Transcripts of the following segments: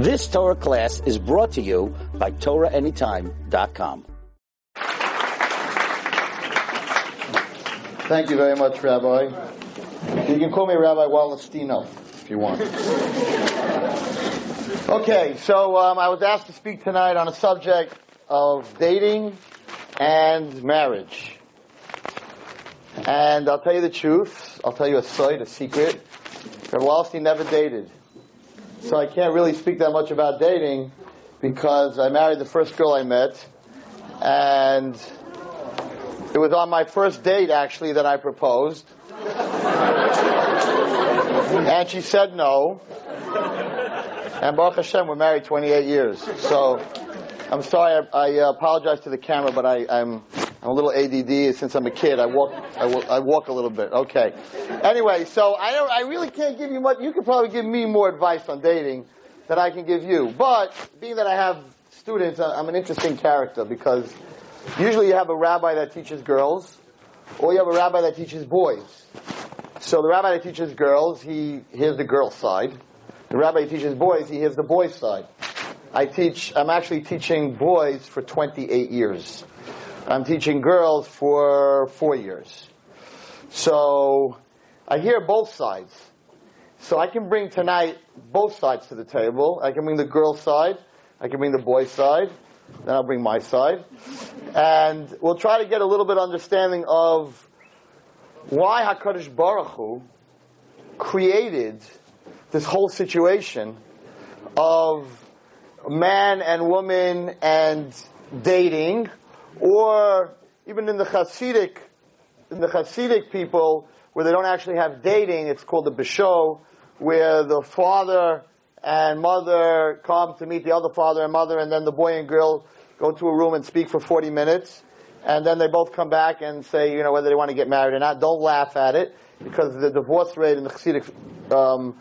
This Torah class is brought to you by TorahAnytime.com. Thank you very much, Rabbi. You can call me Rabbi Wallerstino if you want. Okay, so um, I was asked to speak tonight on a subject of dating and marriage. And I'll tell you the truth. I'll tell you a side, a secret. Rabbi Wallerstein never dated. So I can't really speak that much about dating because I married the first girl I met and it was on my first date actually that I proposed. and she said no. And Baruch Hashem, we're married 28 years. So I'm sorry, I, I apologize to the camera, but I, I'm I'm a little ADD since I'm a kid. I walk, I, I walk a little bit. Okay. Anyway, so I don't, I really can't give you much. You could probably give me more advice on dating than I can give you. But being that I have students, I'm an interesting character because usually you have a rabbi that teaches girls, or you have a rabbi that teaches boys. So the rabbi that teaches girls, he hears the girl side. The rabbi that teaches boys, he hears the boys side. I teach, I'm actually teaching boys for 28 years. I'm teaching girls for four years. So I hear both sides. So I can bring tonight both sides to the table. I can bring the girl side. I can bring the boy side. Then I'll bring my side. And we'll try to get a little bit understanding of why HaKadosh Baruch Hu created this whole situation of man and woman and dating or even in the Hasidic, in the Hasidic people, where they don't actually have dating, it's called the Bisho, where the father and mother come to meet the other father and mother, and then the boy and girl go to a room and speak for 40 minutes, and then they both come back and say, you know, whether they want to get married or not. Don't laugh at it, because the divorce rate in the Hasidic, um,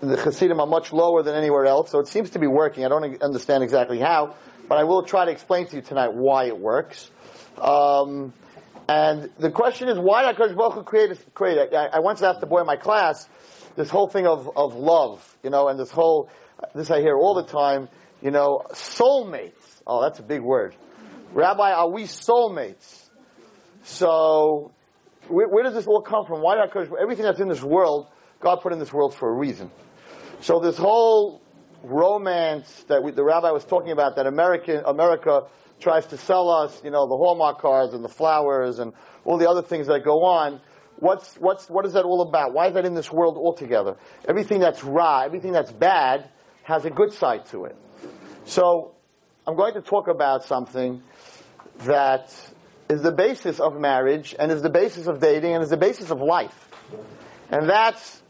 the Hasidim are much lower than anywhere else, so it seems to be working. I don't understand exactly how, but I will try to explain to you tonight why it works. Um, and the question is, why did HaKadosh create, create I, I once asked a boy in my class, this whole thing of, of love, you know, and this whole, this I hear all the time, you know, soulmates. Oh, that's a big word. Rabbi, are we soulmates? So, where, where does this all come from? Why did HaKadosh, everything that's in this world, God put in this world for a reason. So this whole romance that we, the rabbi was talking about that American, America tries to sell us, you know, the Hallmark cards and the flowers and all the other things that go on. What's, what's, what is that all about? Why is that in this world altogether? Everything that's raw, everything that's bad has a good side to it. So, I'm going to talk about something that is the basis of marriage and is the basis of dating and is the basis of life. And that's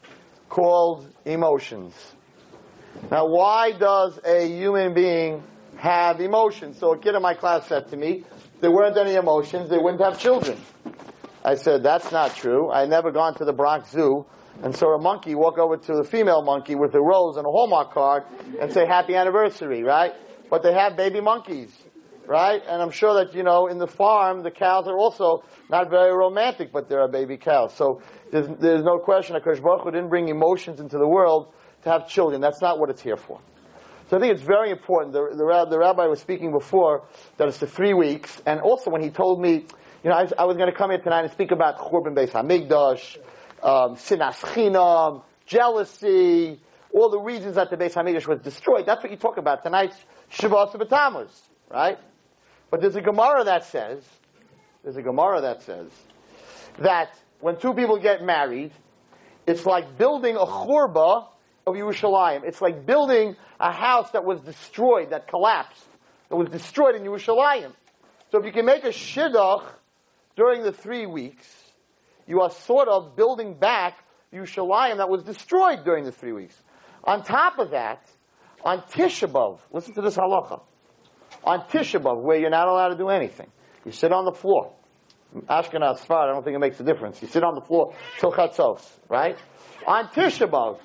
called emotions. Now, why does a human being have emotions? So a kid in my class said to me, there weren't any emotions, they wouldn't have children. I said, that's not true. I never gone to the Bronx Zoo and saw a monkey walk over to the female monkey with a rose and a Hallmark card and say happy anniversary, right? But they have baby monkeys, right? And I'm sure that, you know, in the farm, the cows are also not very romantic, but there are baby cows. So there's, there's no question that Kosh Baruch didn't bring emotions into the world to have children. That's not what it's here for. So I think it's very important. The, the, the rabbi was speaking before that it's the three weeks, and also when he told me, you know, I, I was going to come here tonight and speak about Churban Beis Hamikdash, um, Sinas Chinam, jealousy, all the reasons that the Beis Hamikdash was destroyed. That's what you talk about tonight's Shiva Asar B'Tammuz, right? But there's a Gemara that says, there's a Gemara that says that when two people get married, it's like building a churba of Yerushalayim. It's like building a house that was destroyed, that collapsed, that was destroyed in Yerushalayim. So if you can make a shidduch during the three weeks, you are sort of building back Yerushalayim that was destroyed during the three weeks. On top of that, on Tisha B'Av, listen to this halacha. On Tisha B'Av, where you're not allowed to do anything, you sit on the floor. Ashkenaz Sefard, I don't think it makes a difference. You sit on the floor till chatzos, right? On Tisha B'Av,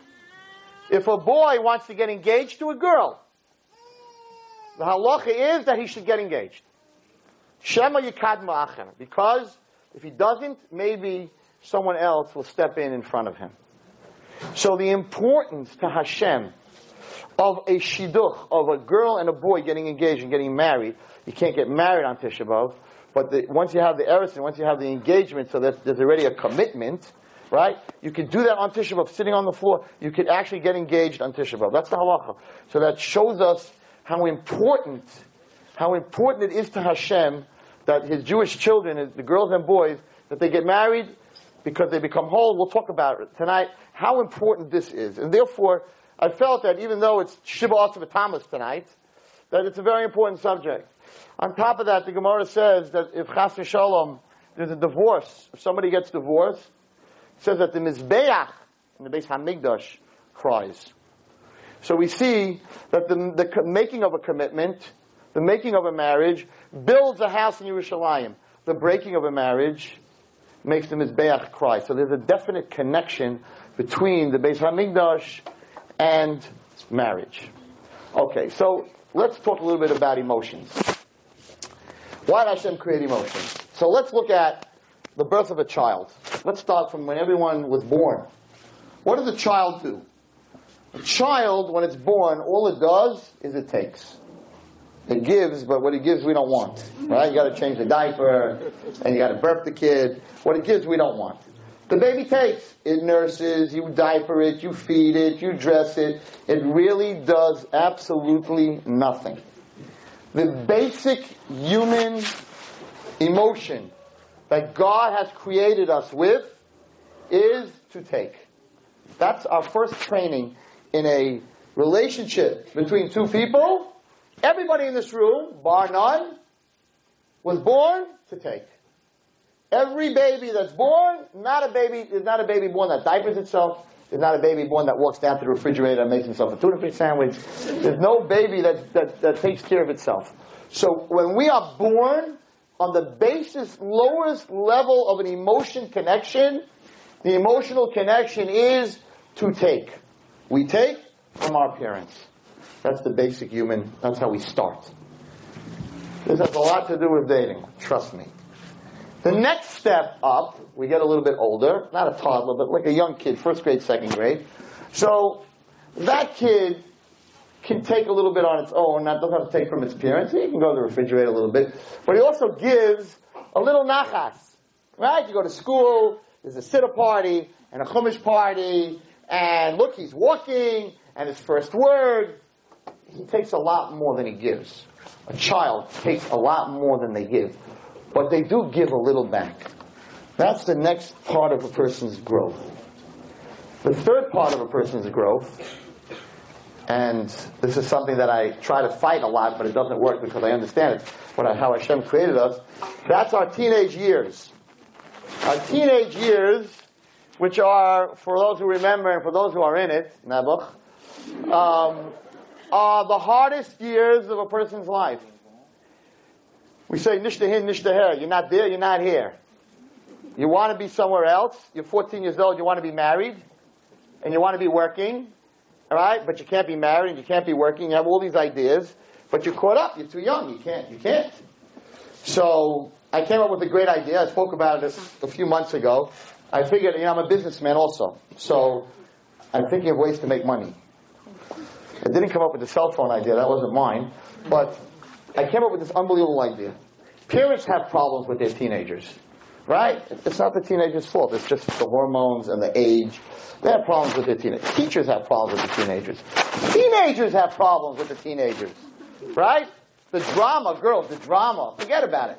if a boy wants to get engaged to a girl, the halacha is that he should get engaged. Shema yakdimenu acher. Because if he doesn't, maybe someone else will step in in front of him. So the importance to Hashem of a shidduch, of a girl and a boy getting engaged and getting married. You can't get married on Tisha B'Av, but the, once you have the eris and once you have the engagement, so that there's already a commitment, right? You can do that on Tisha B'Av, sitting on the floor. You can actually get engaged on Tisha B'Av. That's the halacha. So that shows us how important, how important it is to Hashem that His Jewish children, the girls and boys, that they get married because they become whole. We'll talk about it tonight. How important this is, and therefore, I felt that even though it's Shiva Asar B'Tammuz tonight, that it's a very important subject. On top of that, the Gemara says that if Chas Shalom, there's a divorce, if somebody gets divorced, says that the Mizbeach in the Beis Hamikdash cries. So we see that the, the making of a commitment, the making of a marriage, builds a house in Yerushalayim. The breaking of a marriage makes the Mizbeach cry. So there's a definite connection between the Beis Hamikdash and marriage. Okay, so let's talk a little bit about emotions. Why did Hashem create emotions? So let's look at the birth of a child. Let's start from when everyone was born. What does a child do? A child, when it's born, all it does is it takes. It gives, but what it gives we don't want. Right? You gotta change the diaper, and you gotta burp the kid. What it gives we don't want. The baby takes. It nurses, you diaper it, you feed it, you dress it. It really does absolutely nothing. The basic human emotion that God has created us with is to take. That's our first training in a relationship between two people. Everybody in this room, bar none, was born to take. Every baby that's born, not a baby, is not a baby born that diapers itself, there's not a baby born that walks down to the refrigerator and makes himself a tuna fish sandwich. There's no baby that, that, that takes care of itself. So when we are born on the basis, lowest level of an emotion connection, the emotional connection is to take. We take from our parents. That's the basic human, that's how we start. This has a lot to do with dating, trust me. The next step up, we get a little bit older, not a toddler, but like a young kid, first grade, second grade. So that kid can take a little bit on its own, not doesn't have to take from its parents. He can go to the refrigerator a little bit, but he also gives a little nachas. Right? You go to school, there's a siddur party and a chumash party, and look, he's walking, and his first word. He takes a lot more than he gives. A child takes a lot more than they give but they do give a little back. That's the next part of a person's growth. The third part of a person's growth, and this is something that I try to fight a lot, but it doesn't work because I understand it, what how Hashem created us, that's our teenage years. Our teenage years, which are, for those who remember and for those who are in it, Nebuch, um, are the hardest years of a person's life. We say nishtahin, nishtaher. You're not there, you're not here. You want to be somewhere else. You're 14 years old, you want to be married, and you want to be working, all right? But you can't be married and you can't be working. You have all these ideas, but you're caught up. You're too young. You can't. You can't. So I came up with a great idea. I spoke about it a few months ago. I figured, you know, I'm a businessman also, so I'm thinking of ways to make money. I didn't come up with the cell phone idea. That wasn't mine, but I came up with this unbelievable idea. Parents have problems with their teenagers, right? It's not the teenager's fault. It's just the hormones and the age. They have problems with their teenagers. Teachers have problems with the teenagers. Teenagers have problems with the teenagers, right? The drama, girls, the drama. Forget about it.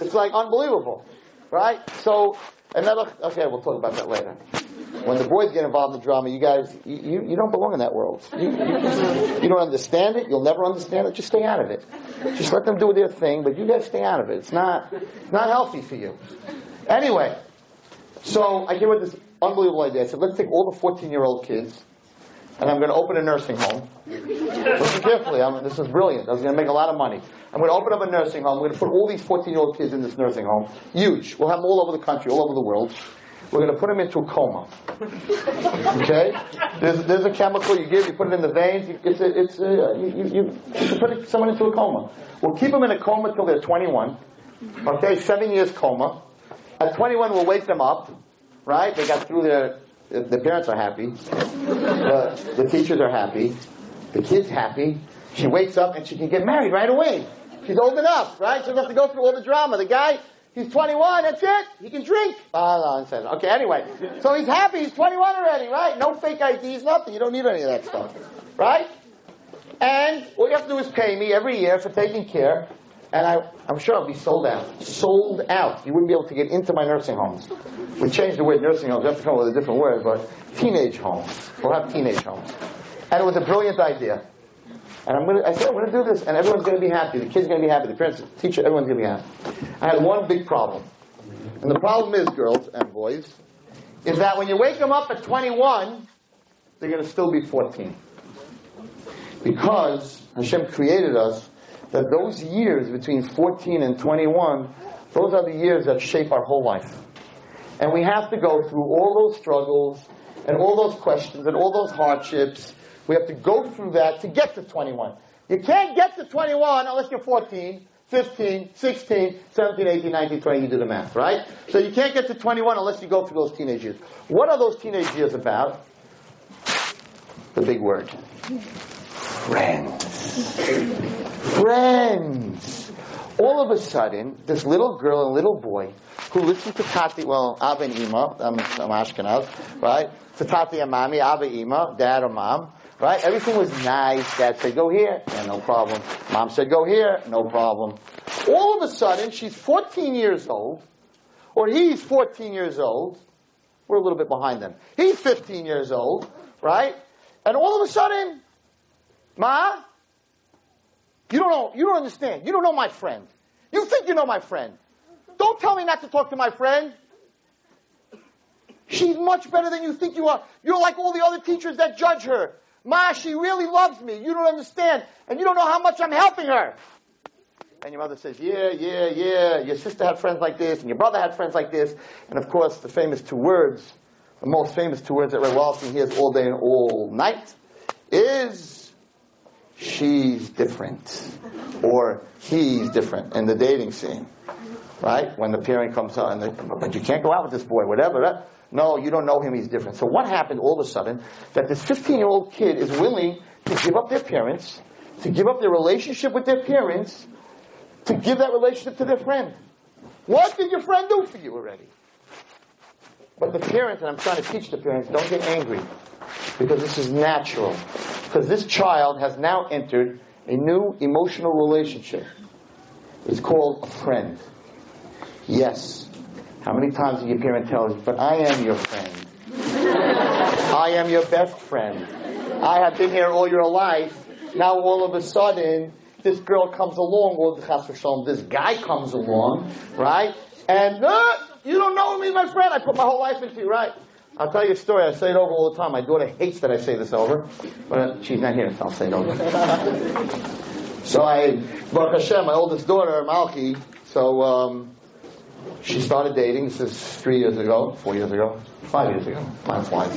It's like unbelievable, right? So, another. Okay, we'll talk about that later. When the boys get involved in the drama, you guys, you, you don't belong in that world. You, you, don't understand it. You'll never understand it. Just stay out of it. Just let them do their thing, but you guys stay out of it. It's not, it's not healthy for you. Anyway, so I came up with this unbelievable idea. I said, let's take all the 14 year old kids, and I'm going to open a nursing home. Listen carefully. I'm, this is brilliant. I was going to make a lot of money. I'm going to open up a nursing home. We're going to put all these 14 year old kids in this nursing home. Huge. We'll have them all over the country, all over the world. We're going to put them into a coma. Okay? There's, there's a chemical you give, you put it in the veins, it's a, it's a, you, you, you put someone into a coma. We'll keep them in a coma till they're 21. Okay, seven years coma. At 21, we'll wake them up, right? They got through their, the parents are happy, the, the teachers are happy, The kid's happy. She wakes up and she can get married right away. She's old enough, right? She doesn't have to go through all the drama. The guy, he's 21, that's it. He can drink. Oh, nonsense. Okay, anyway. So he's happy. He's 21 already, right? No fake IDs, nothing. You don't need any of that stuff. Right? And all you have to do is pay me every year for taking care. And I, I'm sure I'll be sold out. Sold out. You wouldn't be able to get into my nursing homes. We changed the word nursing homes. We have to come up with a different word, but teenage homes. We'll have teenage homes. And it was a brilliant idea. And I'm gonna, I said, I'm gonna do this, and everyone's gonna be happy. The kid's gonna be happy. The parents, the teacher, everyone's gonna be happy. I had one big problem. And the problem is, girls and boys, is that when you wake them up at 21, they're gonna still be 14. Because Hashem created us that those years between 14 and 21, those are the years that shape our whole life. And we have to go through all those struggles and all those questions and all those hardships. We have to go through that to get to 21. You can't get to 21 unless you're 14, 15, 16, 17, 18, 19, 20. You do the math, right? So you can't get to 21 unless you go through those teenage years. What are those teenage years about? The big word. Friends. Friends. All of a sudden, this little girl and little boy who listened to Tati, well, Abba and Ima, I'm, I'm Ashkenaz, right? To Tati and Mommy, Abba, Ima, Dad or Mom, right? Everything was nice. Dad said, go here, yeah, no problem. Mom said, go here, no problem. All of a sudden, she's 14 years old, or he's 14 years old. We're a little bit behind them. He's 15 years old, right? And all of a sudden, Ma, you don't know, you don't understand. You don't know my friend. You think you know my friend. Don't tell me not to talk to my friend. She's much better than you think you are. You're like all the other teachers that judge her. Ma, she really loves me. You don't understand. And you don't know how much I'm helping her. And your mother says, yeah, yeah, yeah. Your sister had friends like this, and your brother had friends like this. And of course, the famous two words, the most famous two words that Ray Wallerstein hears all day and all night is, she's different. Or he's different in the dating scene. Right? When the parent comes on, and they, but you can't go out with this boy, whatever. Right? No, you don't know him, he's different. So what happened all of a sudden that this 15 year old kid is willing to give up their parents, to give up their relationship with their parents, to give that relationship to their friend? What did your friend do for you already? But the parents, and I'm trying to teach the parents, don't get angry because this is natural. Because this child has now entered a new emotional relationship. It's called a friend. Yes. How many times did your parent tell you, but I am your friend. I am your best friend. I have been here all your life. Now all of a sudden, this girl comes along, or this guy comes along, right? And uh, you don't know me, my friend. I put my whole life into you, right? I'll tell you a story. I say it over all the time. My daughter hates that I say this over, but she's not here, so I'll say it over. so I, Baruch Hashem, my oldest daughter, Malki, so um, she started dating. This is three years ago, four years ago, five years ago. Time flies.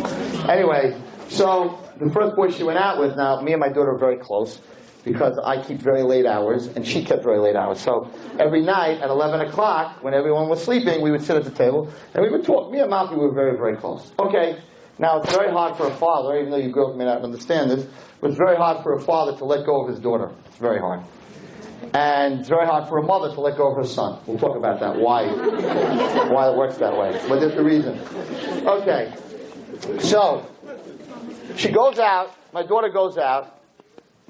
Anyway, so the first boy she went out with, now me and my daughter are very close because I keep very late hours and she kept very late hours. So every night at 11 o'clock, when everyone was sleeping, we would sit at the table and we would talk. Me and Malki were very, very close. Okay, now it's very hard for a father, even though you girls may not understand this, but it's very hard for a father to let go of his daughter. It's very hard. And it's very hard for a mother to let go of her son. We'll talk about that, why, why it works that way. But there's the reason. Okay, so she goes out, my daughter goes out,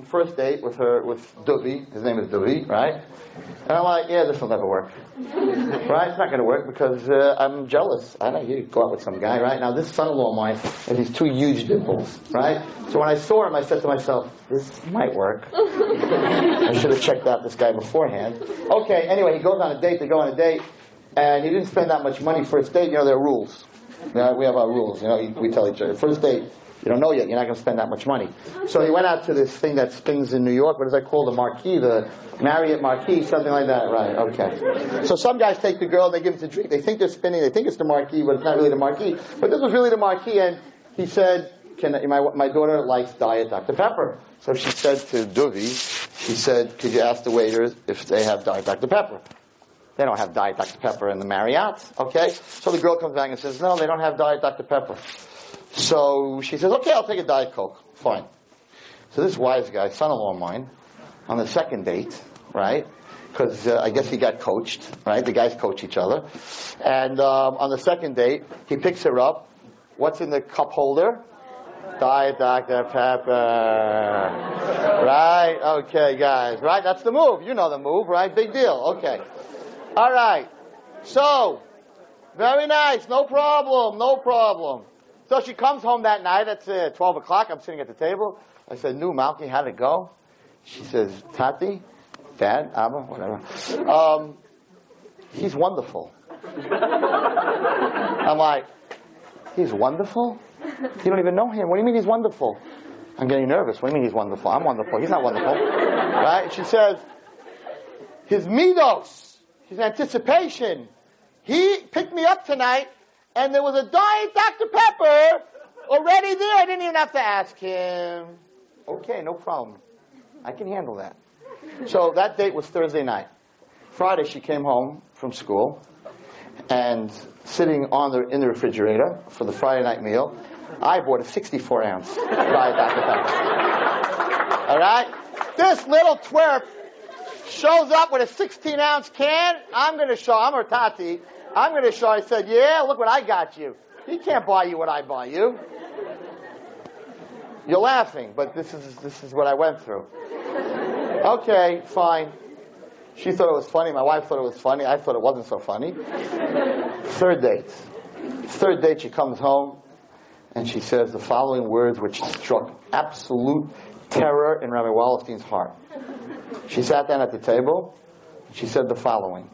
first date with her with Dubi. His name is Dubi, right? And I'm like, yeah, this will never work, right? It's not going to work because uh, I'm jealous. I know you go out with some guy, right? Now this son-in-law of mine has these two huge dimples, right? So when I saw him, I said to myself, this might work. I should have checked out this guy beforehand. Okay. Anyway, he goes on a date. They go on a date, and he didn't spend that much money first date. You know, there are rules. You know, we have our rules. You know, we tell each other first date you don't know yet. You're not going to spend that much money. So he went out to this thing that spins in New York. What is that called? The Marquis, the Marriott Marquis, something like that. Right. Okay. So some guys take the girl and they give it to drink. They think they're spinning. They think it's the Marquis, but it's not really the Marquis. But this was really the Marquis. And he said, "Can my my daughter likes Diet Dr Pepper?" So she said to Duvi, she said, "Could you ask the waiters if they have Diet Dr Pepper?" They don't have Diet Dr Pepper in the Marriott. Okay. So the girl comes back and says, "No, they don't have Diet Dr Pepper." So she says, okay, I'll take a Diet Coke. Fine. So this wise guy, son-in-law of mine, on the second date, right? Because uh, I guess he got coached, right? The guys coach each other. And um, on the second date, he picks her up. What's in the cup holder? Diet Dr. Pepper. Right? Okay, guys. Right? That's the move. You know the move, right? Big deal. Okay. All right. So, very nice. No problem. No problem. So she comes home that night. It's uh, 12 o'clock. I'm sitting at the table. I said, "New Malky, how'd it go?" She says, "Tati, Dad, Abba, whatever. Um, he's wonderful." I'm like, "He's wonderful? You don't even know him. What do you mean he's wonderful?" I'm getting nervous. What do you mean he's wonderful? I'm wonderful. He's not wonderful, right? She says, "His midos, his anticipation. He picked me up tonight, and there was a diet Dr. Pepper already there. I didn't even have to ask him." Okay, no problem. I can handle that. So that date was Thursday night. Friday, she came home from school, and sitting on the in the refrigerator for the Friday night meal, I bought a 64 ounce Diet Dr Pepper. All right, this little twerp shows up with a 16 ounce can. I'm going to show. I'm her tati. I'm going to show. I said, "Yeah, look what I got you. He can't buy you what I buy you." You're laughing, but this is this is what I went through. Okay, fine. She thought it was funny. My wife thought it was funny. I thought it wasn't so funny. Third date. Third date, she comes home and she says the following words, which struck absolute terror in Rabbi Wallerstein's heart. She sat down at the table. She said the following: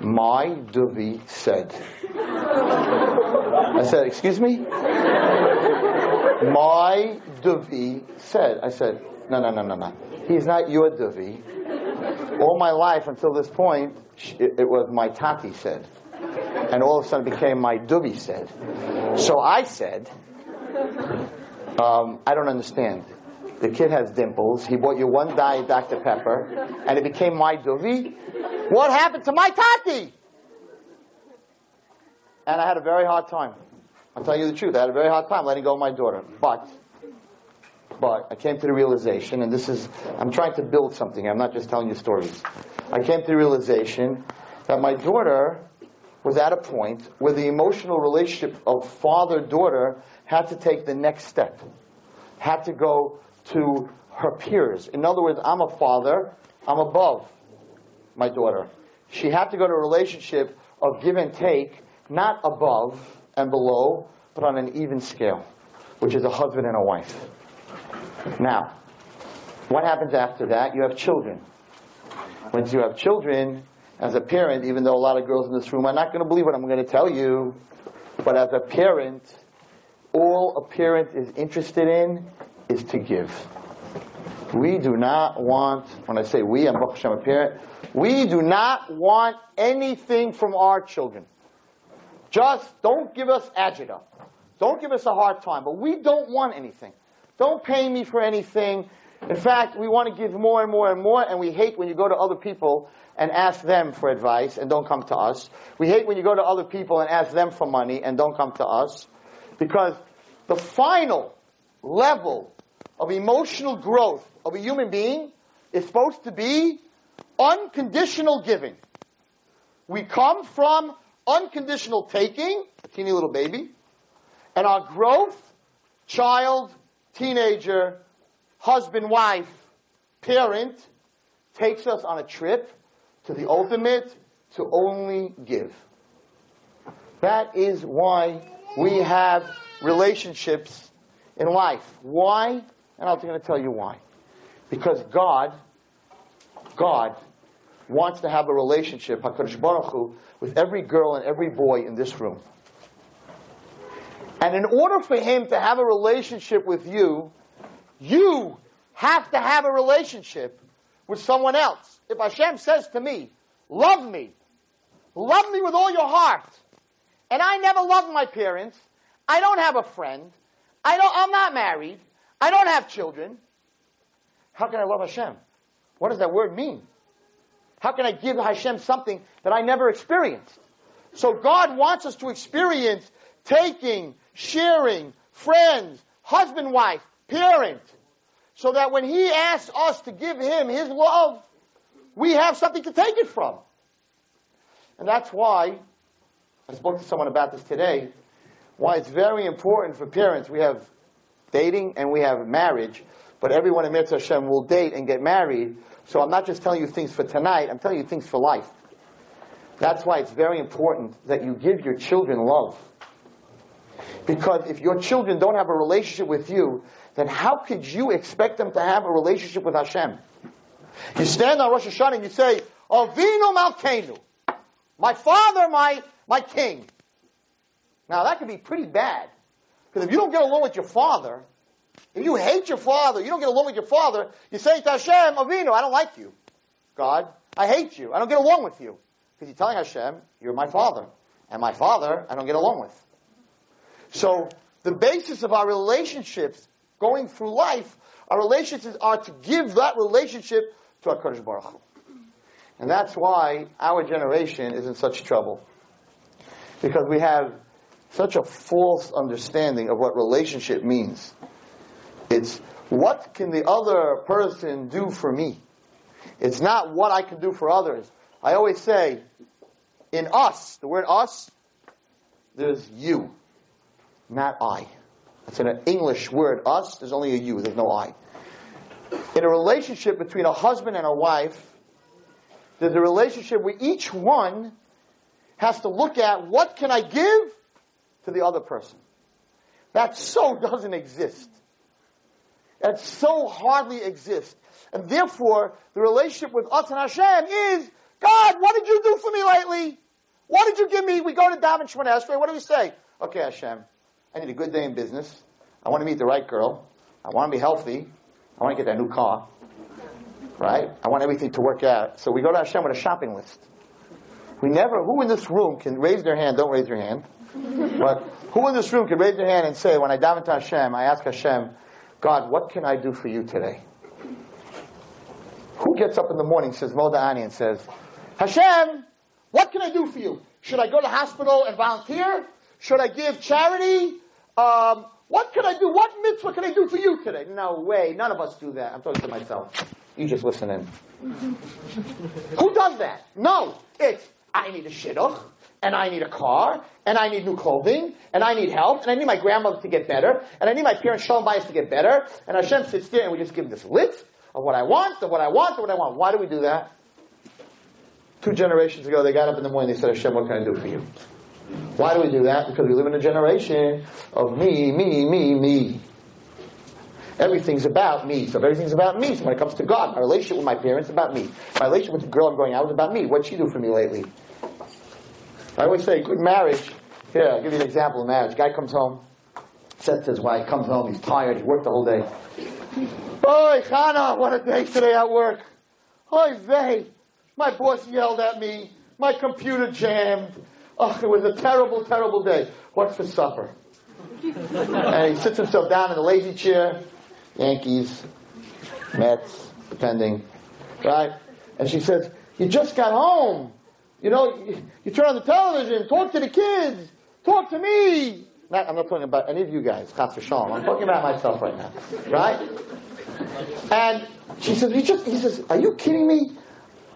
"My Duvi said." I said, "Excuse me." My Duvi said. I said, no, no, no, no, no. He's not your Duvi. All my life until this point, it, it was my Tati said. And all of a sudden it became my Duvi said. So I said, um, I don't understand. The kid has dimples. He bought you one diet Dr. Pepper, and it became my Duvi. What happened to my Tati? And I had a very hard time. I'll tell you the truth. I had a very hard time letting go of my daughter. But, but I came to the realization, and this is, I'm trying to build something. I'm not just telling you stories. I came to the realization that my daughter was at a point where the emotional relationship of father-daughter had to take the next step. Had to go to her peers. In other words, I'm a father. I'm above my daughter. She had to go to a relationship of give and take, not above and below, but on an even scale, which is a husband and a wife. Now, what happens after that? You have children. Once you have children, as a parent, even though a lot of girls in this room are not going to believe what I'm going to tell you, but as a parent, all a parent is interested in is to give. We do not want, when I say we, I'm Baruch Hashem, a parent, we do not want anything from our children. Just don't give us agita. Don't give us a hard time. But we don't want anything. Don't pay me for anything. In fact, we want to give more and more and more, and we hate when you go to other people and ask them for advice and don't come to us. We hate when you go to other people and ask them for money and don't come to us. Because the final level of emotional growth of a human being is supposed to be unconditional giving. We come from unconditional taking, a teeny little baby, and our growth, child, teenager, husband, wife, parent, takes us on a trip to the ultimate to only give. That is why we have relationships in life. Why? And I'm going to tell you why. Because God, God wants to have a relationship, HaKadosh Baruch Hu, with every girl and every boy in this room. And in order for him to have a relationship with you, you have to have a relationship with someone else. If Hashem says to me, love me, love me with all your heart, and I never loved my parents, I don't have a friend, I don't, I'm not married, I don't have children, how can I love Hashem? What does that word mean? How can I give Hashem something that I never experienced? So God wants us to experience taking, sharing, friends, husband, wife, parent. so that when he asks us to give him his love, we have something to take it from. And that's why, I spoke to someone about this today, why it's very important for parents. We have dating and we have marriage, but everyone im yirtzeh Hashem will date and get married. So I'm not just telling you things for tonight, I'm telling you things for life. That's why it's very important that you give your children love. Because if your children don't have a relationship with you, then how could you expect them to have a relationship with Hashem? You stand on Rosh Hashanah and you say, Avinu Malkeinu, my father, my, my king. Now that could be pretty bad. Because if you don't get along with your father, if you hate your father, you don't get along with your father, you say to Hashem, Avinu, I don't like you. God, I hate you. I don't get along with you. Because you're telling Hashem, you're my father. And my father, I don't get along with. So the basis of our relationships going through life, our relationships are to give that relationship to HaKadosh Baruch Hu. And that's why our generation is in such trouble. Because we have such a false understanding of what relationship means. It's what can the other person do for me? It's not what I can do for others. I always say, in us, the word us, there's you, not I. That's an English word, us, there's only a you, there's no I. In a relationship between a husband and a wife, there's a relationship where each one has to look at what can I give to the other person. That so doesn't exist. That so hardly exists. And therefore, the relationship with us and Hashem is, God, what did you do for me lately? What did you give me? We go to Daven Shemona Esrei. What do we say? Okay, Hashem, I need a good day in business. I want to meet the right girl. I want to be healthy. I want to get that new car. Right? I want everything to work out. So we go to Hashem with a shopping list. We never, who in this room can raise their hand? Don't raise your hand. But who in this room can raise their hand and say, when I daven to Hashem, I ask Hashem, God, what can I do for you today? Who gets up in the morning, says Modeh Ani, and says, Hashem, what can I do for you? Should I go to the hospital and volunteer? Should I give charity? Um, what can I do? What mitzvah can I do for you today? No way. None of us do that. I'm talking to myself. You just listen in. Who does that? No. It's, I need a shidduch, and I need a car, and I need new clothing, and I need help, and I need my grandmother to get better, and I need my parents Shalom Bayis to get better, and Hashem sits there and we just give this list of what I want, of what I want, of what I want. Why do we do that? Two generations ago, they got up in the morning, they said, Hashem, what can I do for you? Why do we do that? Because we live in a generation of me, me, me, me. Everything's about me. So everything's about me, so when it comes to God, my relationship with my parents is about me. My relationship with the girl I'm going out is about me. What'd she do for me lately? I always say, good marriage. Here, I'll give you an example of marriage. Guy comes home, says to his wife, comes home, he's tired, he worked the whole day. Boy, Chana, what a day today at work. Oy vey, my boss yelled at me, my computer jammed. Oh, it was a terrible, terrible day. What's for supper? and he sits himself down in a lazy chair, Yankees, Mets, depending, right? And she says, you just got home. You know, you, turn on the television, talk to the kids, talk to me. Not, I'm not talking about any of you guys, Chas v'shalom. I'm talking about myself right now, right? And she says, "You just," he says, "Are you kidding me?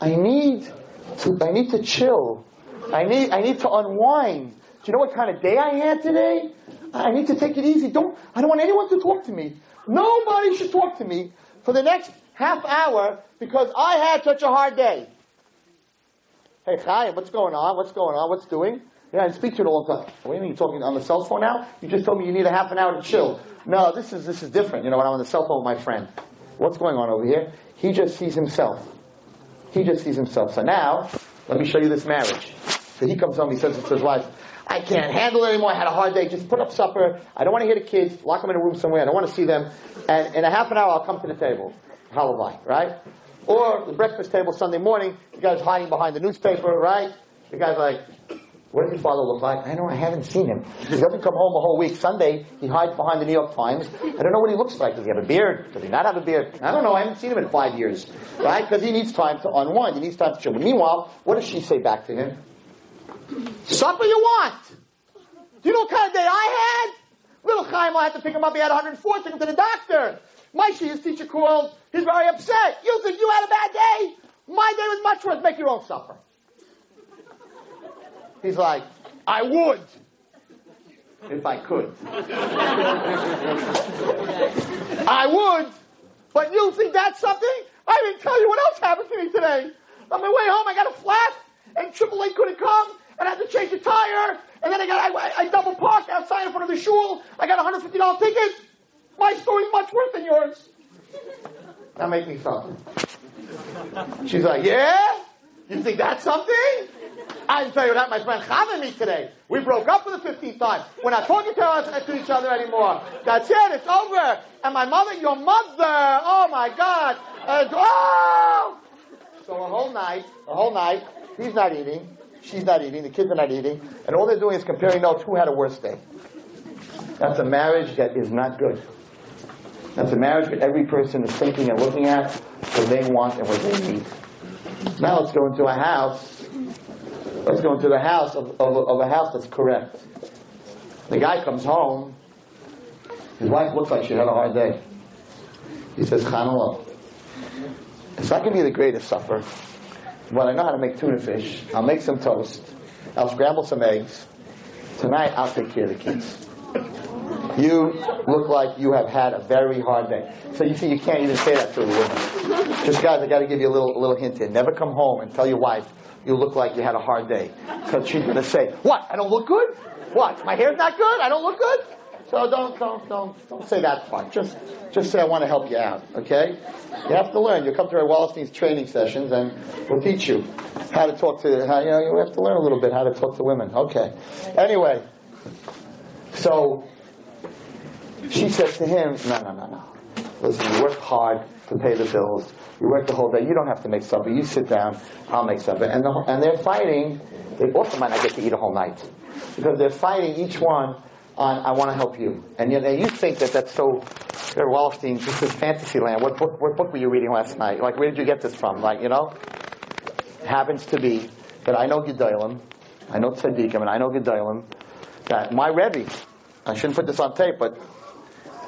I need to, I need to chill. I need, I need to unwind. Do you know what kind of day I had today? I need to take it easy. Don't, I don't want anyone to talk to me. Nobody should talk to me for the next half hour because I had such a hard day. Hey, Chaim, what's going on? What's going on? What's doing? Yeah, I speak to you all the time. What do you mean you're talking on the cell phone now? You just told me you need a half an hour to chill. No, this is this is different. You know, when I'm on the cell phone with my friend. What's going on over here? He just sees himself. He just sees himself. So now, let me show you this marriage. So he comes home, he says to his wife, I can't handle it anymore. I had a hard day. Just put up supper. I don't want to hear the kids. Lock them in a room somewhere. I don't want to see them. And in a half an hour, I'll come to the table. Halavai, right? Or the breakfast table Sunday morning. The guy's hiding behind the newspaper, right? The guy's like, what does your father look like? I know, I haven't seen him. He doesn't come home a whole week. Sunday, he hides behind the New York Times. I don't know what he looks like. Does he have a beard? Does he not have a beard? I don't know. I haven't seen him in five years. Right? Because he needs time to unwind. He needs time to chill. Meanwhile, what does she say back to him? Supper you want. Do you know what kind of day I had? I had to pick him up. He had 104. Took him to the doctor. My Shias teacher called. He's very upset. You think you had a bad day? My day was much worse. Make your own supper. He's like, I would. If I could. I would. But you think that's something? I didn't tell you what else happened to me today. On my way home, I got a flat, and AAA couldn't come, and I had to change the tire, and then I got I, I double parked outside in front of the shul. I got a hundred fifty dollar ticket. My story's much worse than yours. That makes me something. She's like, yeah? You think that's something? I didn't tell you that my friend Chav me today. We broke up for the 15th time. We're not talking to, us, to each other anymore. That's it. It's over. And my mother, your mother, oh my God. Uh, oh! So a whole night, a whole night, he's not eating, she's not eating, the kids are not eating, and all they're doing is comparing notes who had a worse day. That's a marriage that is not good. That's a marriage that every person is thinking and looking at what they want and what they need. Now let's go into a house. Let's go into the house of, of, of a house that's correct. The guy comes home. His wife looks like she had a hard day. He says, Chanallah. It's not going to be the greatest supper, but I know how to make tuna fish. I'll make some toast. I'll scramble some eggs. Tonight, I'll take care of the kids. You look like you have had a very hard day. So you see, you can't even say that to a woman. Just guys, I got to give you a little, a little hint here. Never come home and tell your wife you look like you had a hard day, because she's going to say, "What? I don't look good? What? My hair's not good? I don't look good?" So don't, don't, don't, don't say that part. Just, just say I want to help you out. Okay? You have to learn. You come to our Wallerstein's training sessions, and we'll teach you how to talk to. How, you know, you have to learn a little bit how to talk to women. Okay. Anyway, so she says to him, No, no, no, no. Listen, you work hard to pay the bills. You work the whole day. You don't have to make supper. You sit down. I'll make supper. And, the, and they're fighting. They also might not get to eat a whole night because they're fighting each one on I want to help you. And you, know, you think that that's so. They're Wallerstein. This is fantasy land. What book, what book were you reading last night? Like, where did you get this from? Like, you know, happens to be that I know Gedolim, I know Tzaddikim, and I know Gedolim. That my Rebbe, I shouldn't put this on tape, but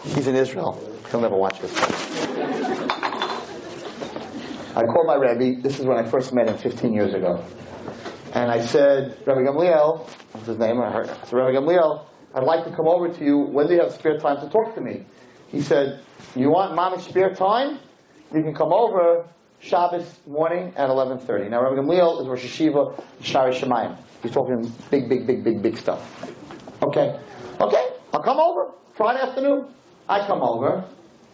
he's in Israel. He'll never watch this. I called my Rebbe. This is when I first met him 15 years ago. And I said, Rebbe Gamliel, what's his name? I heard. Said, Rebbe Gamliel, I'd like to come over to you. When you have spare time to talk to me? He said, you want mommy's spare time? You can come over Shabbos morning at 11.30. Now, Rebbe Gamliel is Rosh Yeshiva, Shaar Hashamayim. He's talking big, big, big, big, big stuff. Okay. Okay, I'll come over Friday afternoon. I come over.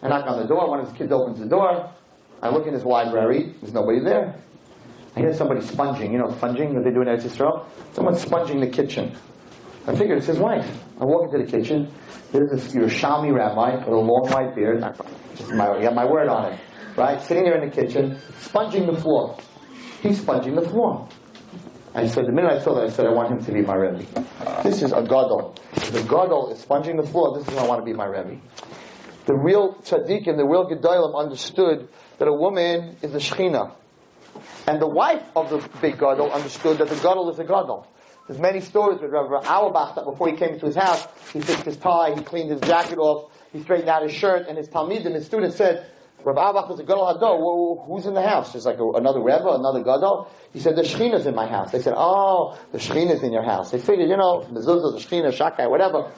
I knock on the door. One of his kids opens the door. I look in his library. There's nobody there. I hear somebody sponging. You know, sponging that they do in Eretz Yisrael? Someone's sponging the kitchen. I figure it's his wife. I walk into the kitchen. There's this Yerushalmi rabbi with a long white beard. You got my word on it. Right? Sitting there in the kitchen, sponging the floor. He's sponging the floor. I said, the minute I saw that, I said, I want him to be my Rebbe. This is a gadol. The gadol is sponging the floor. This is I want to be my Rebbe. The real tzaddik and the real gedolim understood that a woman is a shechina. And the wife of the big gadol understood that the gadol is a gadol. There's many stories with Rabbi Auerbach that before he came to his house, he fixed his tie, he cleaned his jacket off, he straightened out his shirt, and his talmidim, his students said, Rabbi Auerbach was a gadol hador. Who's in the house? There's like a, another rebbe, another gadol. He said the shechina's in my house. They said, oh, the shechina's in your house. They figured, you know, mezuzah, the shechina, shakai, whatever.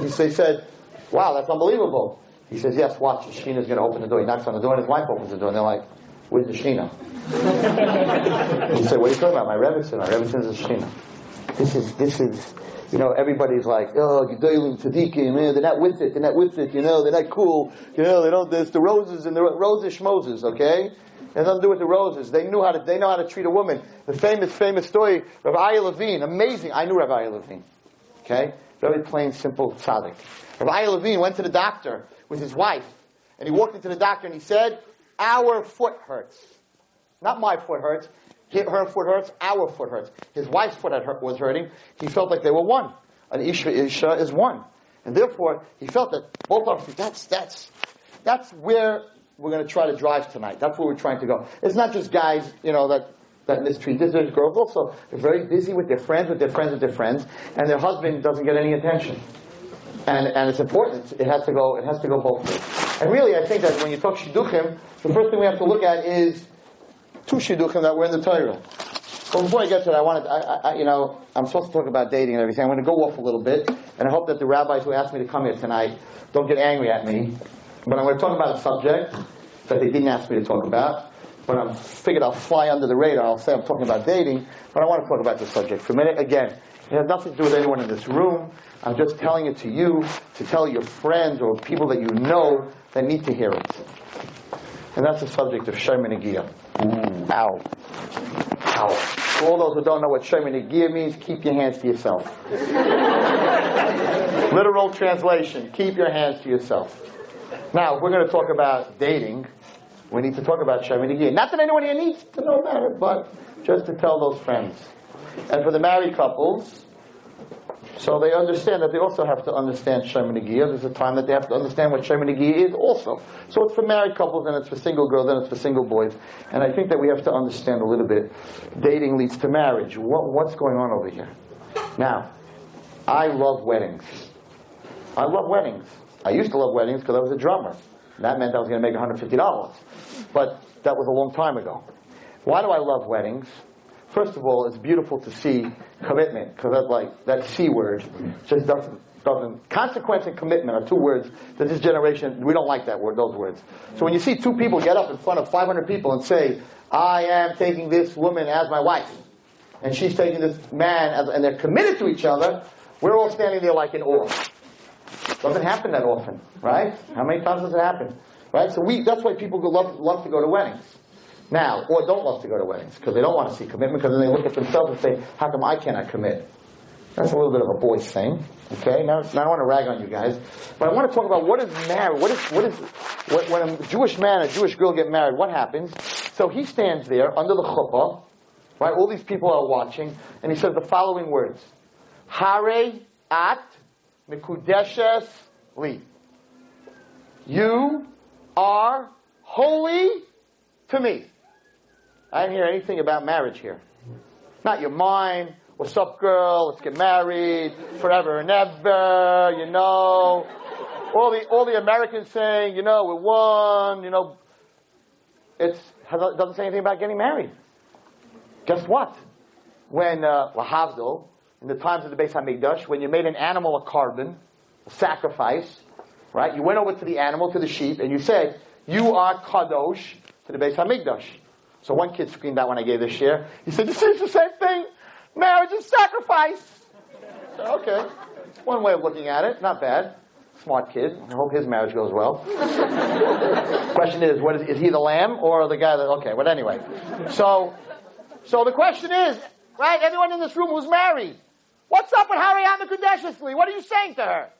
He, they said, wow, that's unbelievable. He says, yes, watch, the shechina's going to open the door. He knocks on the door, and his wife opens the door, and they're like, where's the shechina? he said, what are you talking about? My rebbe said, my rebbe says the shechina. This is, this is, you know, everybody's like, oh, Gedolim, Tzaddikim, man, they're not with it, they're not with it, you know, they're not cool, you know, they don't, there's the roses and the roses schmoses, okay? It nothing to do with the roses. They knew how to, they know how to treat a woman. The famous, famous story, Rabbi Aryeh Levine, amazing, I knew Rabbi Levine, okay? Very plain, simple tzaddik. Rabbi Levine went to the doctor with his wife, and he walked into the doctor and he said, our foot hurts. Not my foot hurts, her foot hurts, our foot hurts. His wife's foot hurt, was hurting. He felt like they were one. An Isha, Isha is one. And therefore, he felt that both our feet, that's, that's, that's where we're going to try to drive tonight. That's where we're trying to go. It's not just guys, you know, that, that mistreat this. There's girls also. They're very busy with their friends, with their friends, with their friends, and their husband doesn't get any attention. And, and it's important. It has to go, it has to go both ways. And really, I think that when you talk shidduchim, the first thing we have to look at is two shidduchim that were in the Torah. But before I get to that, I wanted, I, I, you know, I'm supposed to talk about dating and everything. I'm going to go off a little bit, and I hope that the rabbis who asked me to come here tonight don't get angry at me. But I'm going to talk about a subject that they didn't ask me to talk about. But I figured I'll fly under the radar. I'll say I'm talking about dating, but I want to talk about the subject for a minute. Again, it has nothing to do with anyone in this room. I'm just telling it to you to tell your friends or people that you know that need to hear it. And that's the subject of Shemini Ow. Ow. For all those who don't know what Shemini means, keep your hands to yourself. Literal translation, keep your hands to yourself. Now, if we're going to talk about dating, we need to talk about Shemini Not that anyone here needs to know about it, but just to tell those friends. And for the married couples, so they understand that they also have to understand Shemini There's a time that they have to understand what Shemini is also. So it's for married couples and it's for single girls and it's for single boys. And I think that we have to understand a little bit. Dating leads to marriage. What, what's going on over here? Now, I love weddings. I love weddings. I used to love weddings because I was a drummer. That meant I was going to make $150. But that was a long time ago. Why do I love weddings? First of all, it's beautiful to see commitment because that's like that C word just doesn't doesn't. Consequence and commitment are two words that this generation we don't like that word those words. So when you see two people get up in front of 500 people and say, "I am taking this woman as my wife," and she's taking this man as, and they're committed to each other, we're all standing there like in awe. Doesn't happen that often, right? How many times does it happen? Right? So we, that's why people love, love to go to weddings. Now, or don't love to go to weddings because they don't want to see commitment because then they look at themselves and say, how come I cannot commit? That's a little bit of a boys thing. Okay, now, now I don't want to rag on you guys, but I want to talk about what is marriage. What is what is what, when a Jewish man and a Jewish girl get married? What happens? So he stands there under the chuppah, right? All these people are watching, and he says the following words: Hare at mikudeshes li. You are holy to me. I didn't hear anything about marriage here. Not your mind. What's up, girl? Let's get married forever and ever. You know, all the all the Americans saying, you know, we're one. You know, it doesn't say anything about getting married. Guess what? When uh, in the times of the Beis Hamikdash, when you made an animal a korban, a sacrifice, right? You went over to the animal, to the sheep, and you said, "You are kadosh to the Beis Hamikdash." So one kid screamed out when I gave this share. He said, "You see, it's the same thing. Marriage is sacrifice." Okay, one way of looking at it. Not bad. Smart kid. I hope his marriage goes well. question is, what is, is he the lamb or the guy that? Okay, but anyway. So, so the question is, right? Everyone in this room who's married, what's up with Harei at mekudeshes li? What are you saying to her?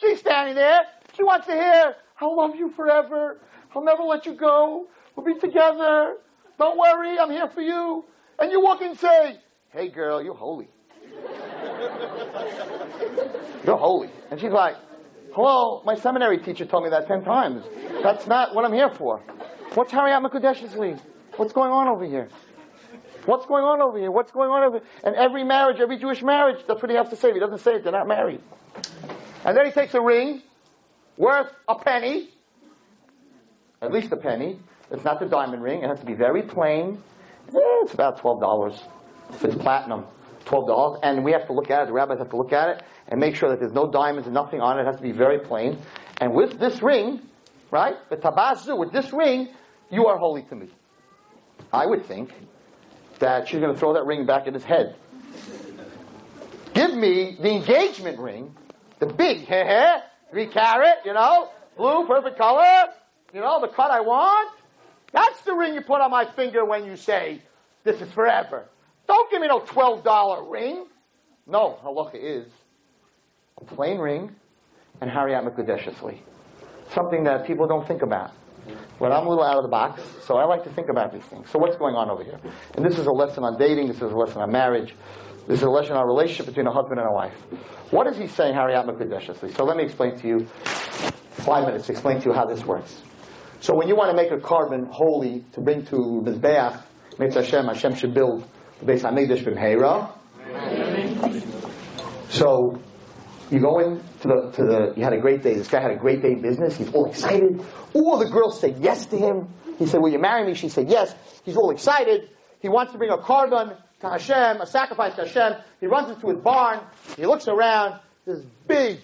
She's standing there. She wants to hear, "I'll love you forever. I'll never let you go. We'll be together. Don't worry, I'm here for you. And you walk and say, Hey girl, you're holy. you're holy. And she's like, Hello, my seminary teacher told me that ten times. That's not what I'm here for. What's Hariyat Makudesh's What's going on over here? What's going on over here? What's going on over here? And every marriage, every Jewish marriage, that's what he has to say. If he doesn't say it, they're not married. And then he takes a ring worth a penny, at least a penny, it's not the diamond ring. It has to be very plain. Eh, it's about twelve dollars. If it's platinum, twelve dollars. And we have to look at it. The rabbis have to look at it and make sure that there's no diamonds and nothing on it. It has to be very plain. And with this ring, right, the tabazu, with this ring, you are holy to me. I would think that she's going to throw that ring back in his head. Give me the engagement ring, the big hair, three carat, you know, blue, perfect color, you know, the cut I want. That's the ring you put on my finger when you say, this is forever. Don't give me no $12 ring. No, oh, halacha is a plain ring and Hariyat Mekudeshesli. Something that people don't think about. But I'm a little out of the box, so I like to think about these things. So what's going on over here? And this is a lesson on dating, this is a lesson on marriage, this is a lesson on relationship between a husband and a wife. What is he saying, Hariyat Mekudeshesli? So let me explain to you, five minutes, explain to you how this works. So when you want to make a korban holy to bring to Mizbeach, Mitzvah Hashem, Hashem should build the base Beis HaMikdash bimheirah. So you go in to the, to the, he had a great day. This guy had a great day in business. He's all excited. All the girls said yes to him. He said, will you marry me? She said yes. He's all excited. He wants to bring a korban to Hashem, a sacrifice to Hashem. He runs into his barn. He looks around. This big,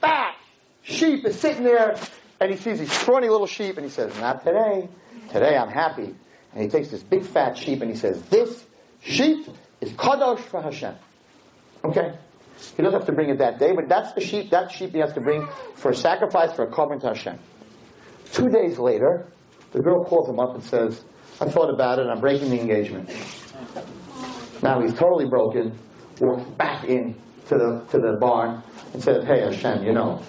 fat sheep is sitting there. And he sees these scrawny little sheep and he says, not today. Today I'm happy. And he takes this big fat sheep and he says, this sheep is kadosh for Hashem. Okay? He doesn't have to bring it that day, but that's the sheep, that sheep he has to bring for a sacrifice, for a korban to Hashem. Two days later, the girl calls him up and says, I thought about it, I'm breaking the engagement. Now he's totally broken, walks back in to the, to the barn and says, Hey Hashem, you know,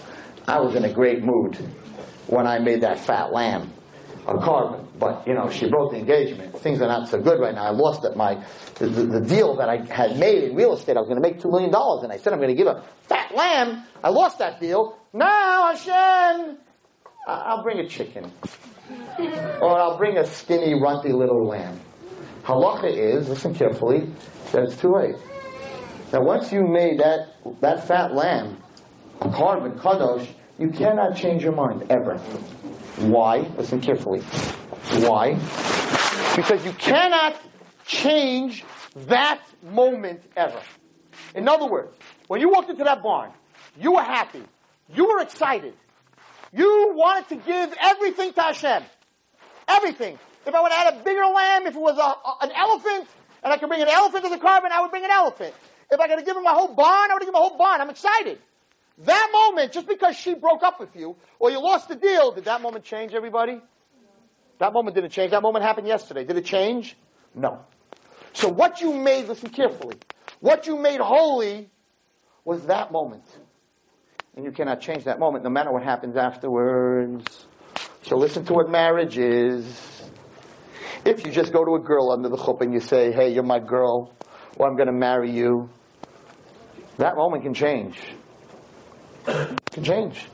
I was in a great mood when I made that fat lamb a korban. But, you know, she broke the engagement. Things are not so good right now. I lost it. My, the, the, deal that I had made in real estate, I was going to make $2 million. And I said I'm going to give a fat lamb. I lost that deal. Now, Hashem, I'll bring a chicken. or I'll bring a skinny, runty little lamb. Halacha is, listen carefully, that it's too late. Now once you made that, that fat lamb, a korban, kadosh, you cannot change your mind, ever. Why? Listen carefully. Why? Because you cannot change that moment ever. In other words, when you walked into that barn, you were happy. You were excited. You wanted to give everything to Hashem. Everything. If I would have had a bigger lamb, if it was a, a, an elephant, and I could bring an elephant to the korban, I would bring an elephant. If I could have given my whole barn, I would have given my whole barn. I'm excited. That moment, just because she broke up with you, or you lost the deal, did that moment change everybody? That moment didn't change. That moment happened yesterday. Did it change? No. So what you made, listen carefully, what you made holy was that moment. And you cannot change that moment no matter what happens afterwards. So listen to what marriage is. If you just go to a girl under the chuppah and you say, hey, you're my girl, or I'm going to marry you, that moment can change can change.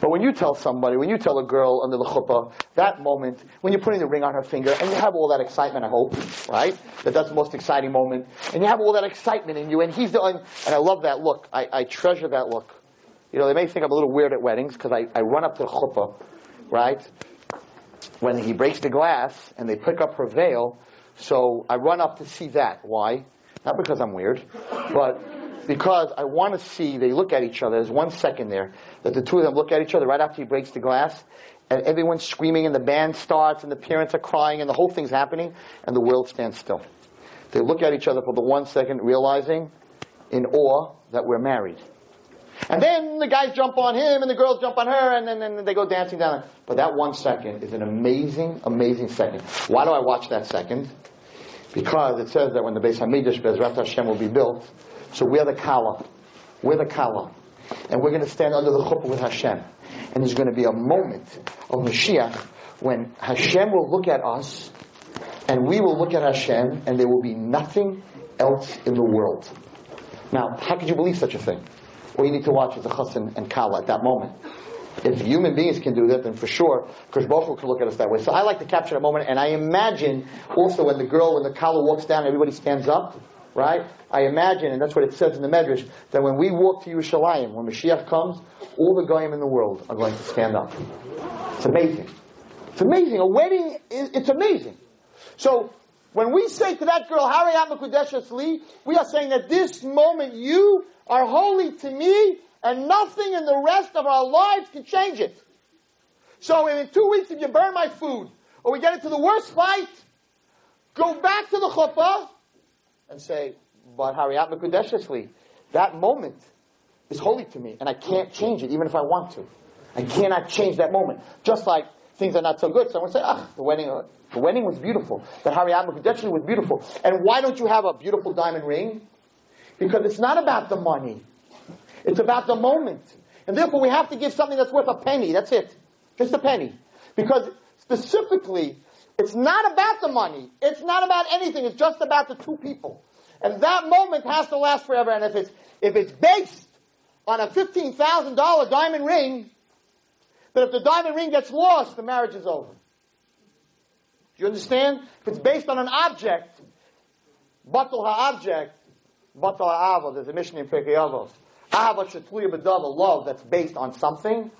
But when you tell somebody, when you tell a girl under the chuppah, that moment, when you're putting the ring on her finger, and you have all that excitement, I hope, right? That that's the most exciting moment. And you have all that excitement in you, and he's doing, and I love that look. I, I treasure that look. You know, they may think I'm a little weird at weddings, because I, I run up to the chuppah, right? When he breaks the glass, and they pick up her veil, so I run up to see that. Why? Not because I'm weird, but because I want to see they look at each other. There's one second there that the two of them look at each other right after he breaks the glass, and everyone's screaming, and the band starts, and the parents are crying, and the whole thing's happening, and the world stands still. They look at each other for the one second, realizing in awe that we're married. And then the guys jump on him, and the girls jump on her, and then, they go dancing down. But that one second is an amazing, amazing second. Why do I watch that second? Because it says that when the Beis Hamikdash, Bezrat Hashem, will be built, so we're the Kala. We're the Kala. And we're going to stand under the chuppah with Hashem. And there's going to be a moment of Mashiach when Hashem will look at us and we will look at Hashem and there will be nothing else in the world. Now, how could you believe such a thing? All you need to watch is the chassan and kala at that moment. If human beings can do that, then for sure, Krish Baruch can look at us that way. So I like to capture that moment, and I imagine also when the girl, when the kala walks down, everybody stands up right? I imagine, and that's what it says in the Medrash, that when we walk to Yerushalayim, when Mashiach comes, all the goyim in the world are going to stand up. It's amazing. It's amazing. A wedding, is, it's amazing. So, when we say to that girl, Mekudeshes Li, we are saying that this moment you are holy to me, and nothing in the rest of our lives can change it. So in two weeks, if you burn my food, or we get into the worst fight, go back to the chuppah, and say, but Hariyat Mekudeshesli, that moment is holy to me, and I can't change it, even if I want to. I cannot change that moment. Just like things are not so good, someone say, ah, the wedding, the wedding was beautiful. The Hariyat Mekudeshesli was beautiful. And why don't you have a beautiful diamond ring? Because it's not about the money. It's about the moment. And therefore we have to give something that's worth a penny. That's it. Just a penny. Because specifically, it's not about the money. It's not about anything. It's just about the two people. And that moment has to last forever. And if it's, if it's based on a $15,000 diamond ring, then if the diamond ring gets lost, the marriage is over. Do you understand? If it's based on an object, batal ha-object, batal ha-ava, there's a Mishnah in Pirkei Avos. Ahava B'Dava, love that's based on something.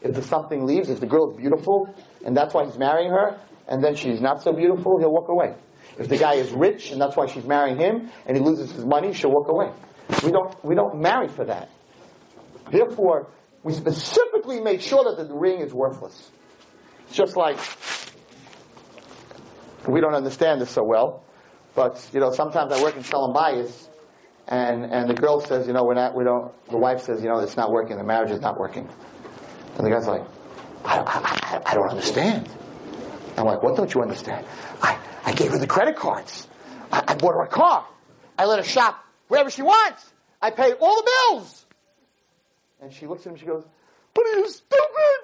If the something leaves, if the girl is beautiful, and that's why he's marrying her, and then she's not so beautiful, he'll walk away. If the guy is rich, and that's why she's marrying him, and he loses his money, she'll walk away. We don't, we don't marry for that. Therefore, we specifically make sure that the ring is worthless. It's just like, we don't understand this so well, but, you know, sometimes I work in Shalom Bayis, and, and the girl says, you know, we're not, we don't, the wife says, you know, it's not working, the marriage is not working. And the guy's like, I, I, I don't understand. I'm like, what don't you understand? I, I gave her the credit cards. I, I bought her a car. I let her shop wherever she wants. I paid all the bills. And she looks at him she goes, But are you stupid?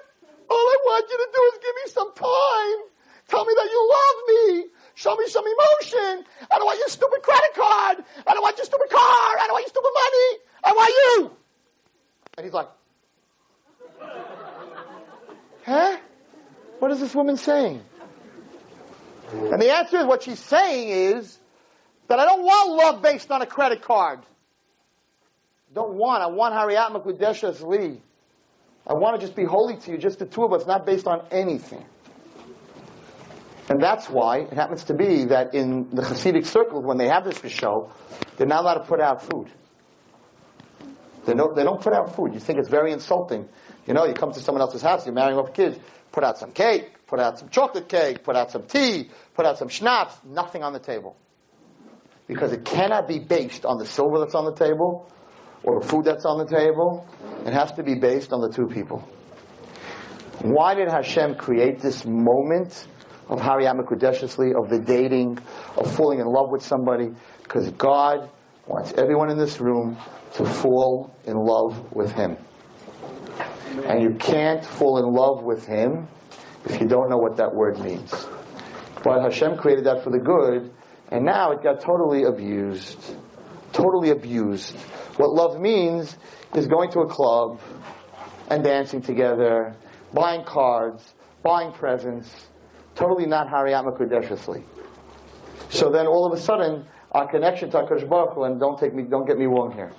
All I want you to do is give me some time. Tell me that you love me. Show me some emotion. I don't want your stupid credit card. I don't want your stupid car. I don't want your stupid money. I want you. And he's like, Huh? What is this woman saying? And the answer is what she's saying is that I don't want love based on a credit card. Don't want. I want Hariyat Makudeshas Li. I want to just be holy to you, just the two of us, not based on anything. And that's why it happens to be that in the Hasidic circles, when they have this show, they're not allowed to put out food. They don't, they don't put out food. You think it's very insulting. You know, you come to someone else's house, you're marrying off kids, put out some cake, put out some chocolate cake, put out some tea, put out some schnapps, nothing on the table. Because it cannot be based on the silver that's on the table or the food that's on the table. It has to be based on the two people. Why did Hashem create this moment of Harei at mekudeshes li, of the dating, of falling in love with somebody? Because God wants everyone in this room to fall in love with Him. And you can't fall in love with Him if you don't know what that word means. But Hashem created that for the good, and now it got totally abused. Totally abused. What love means is going to a club and dancing together, buying cards, buying presents, totally not Hariyat Makudeshesli. So then all of a sudden, our connection to HaKadosh Baruch Hu, and don't take me, don't get me wrong here.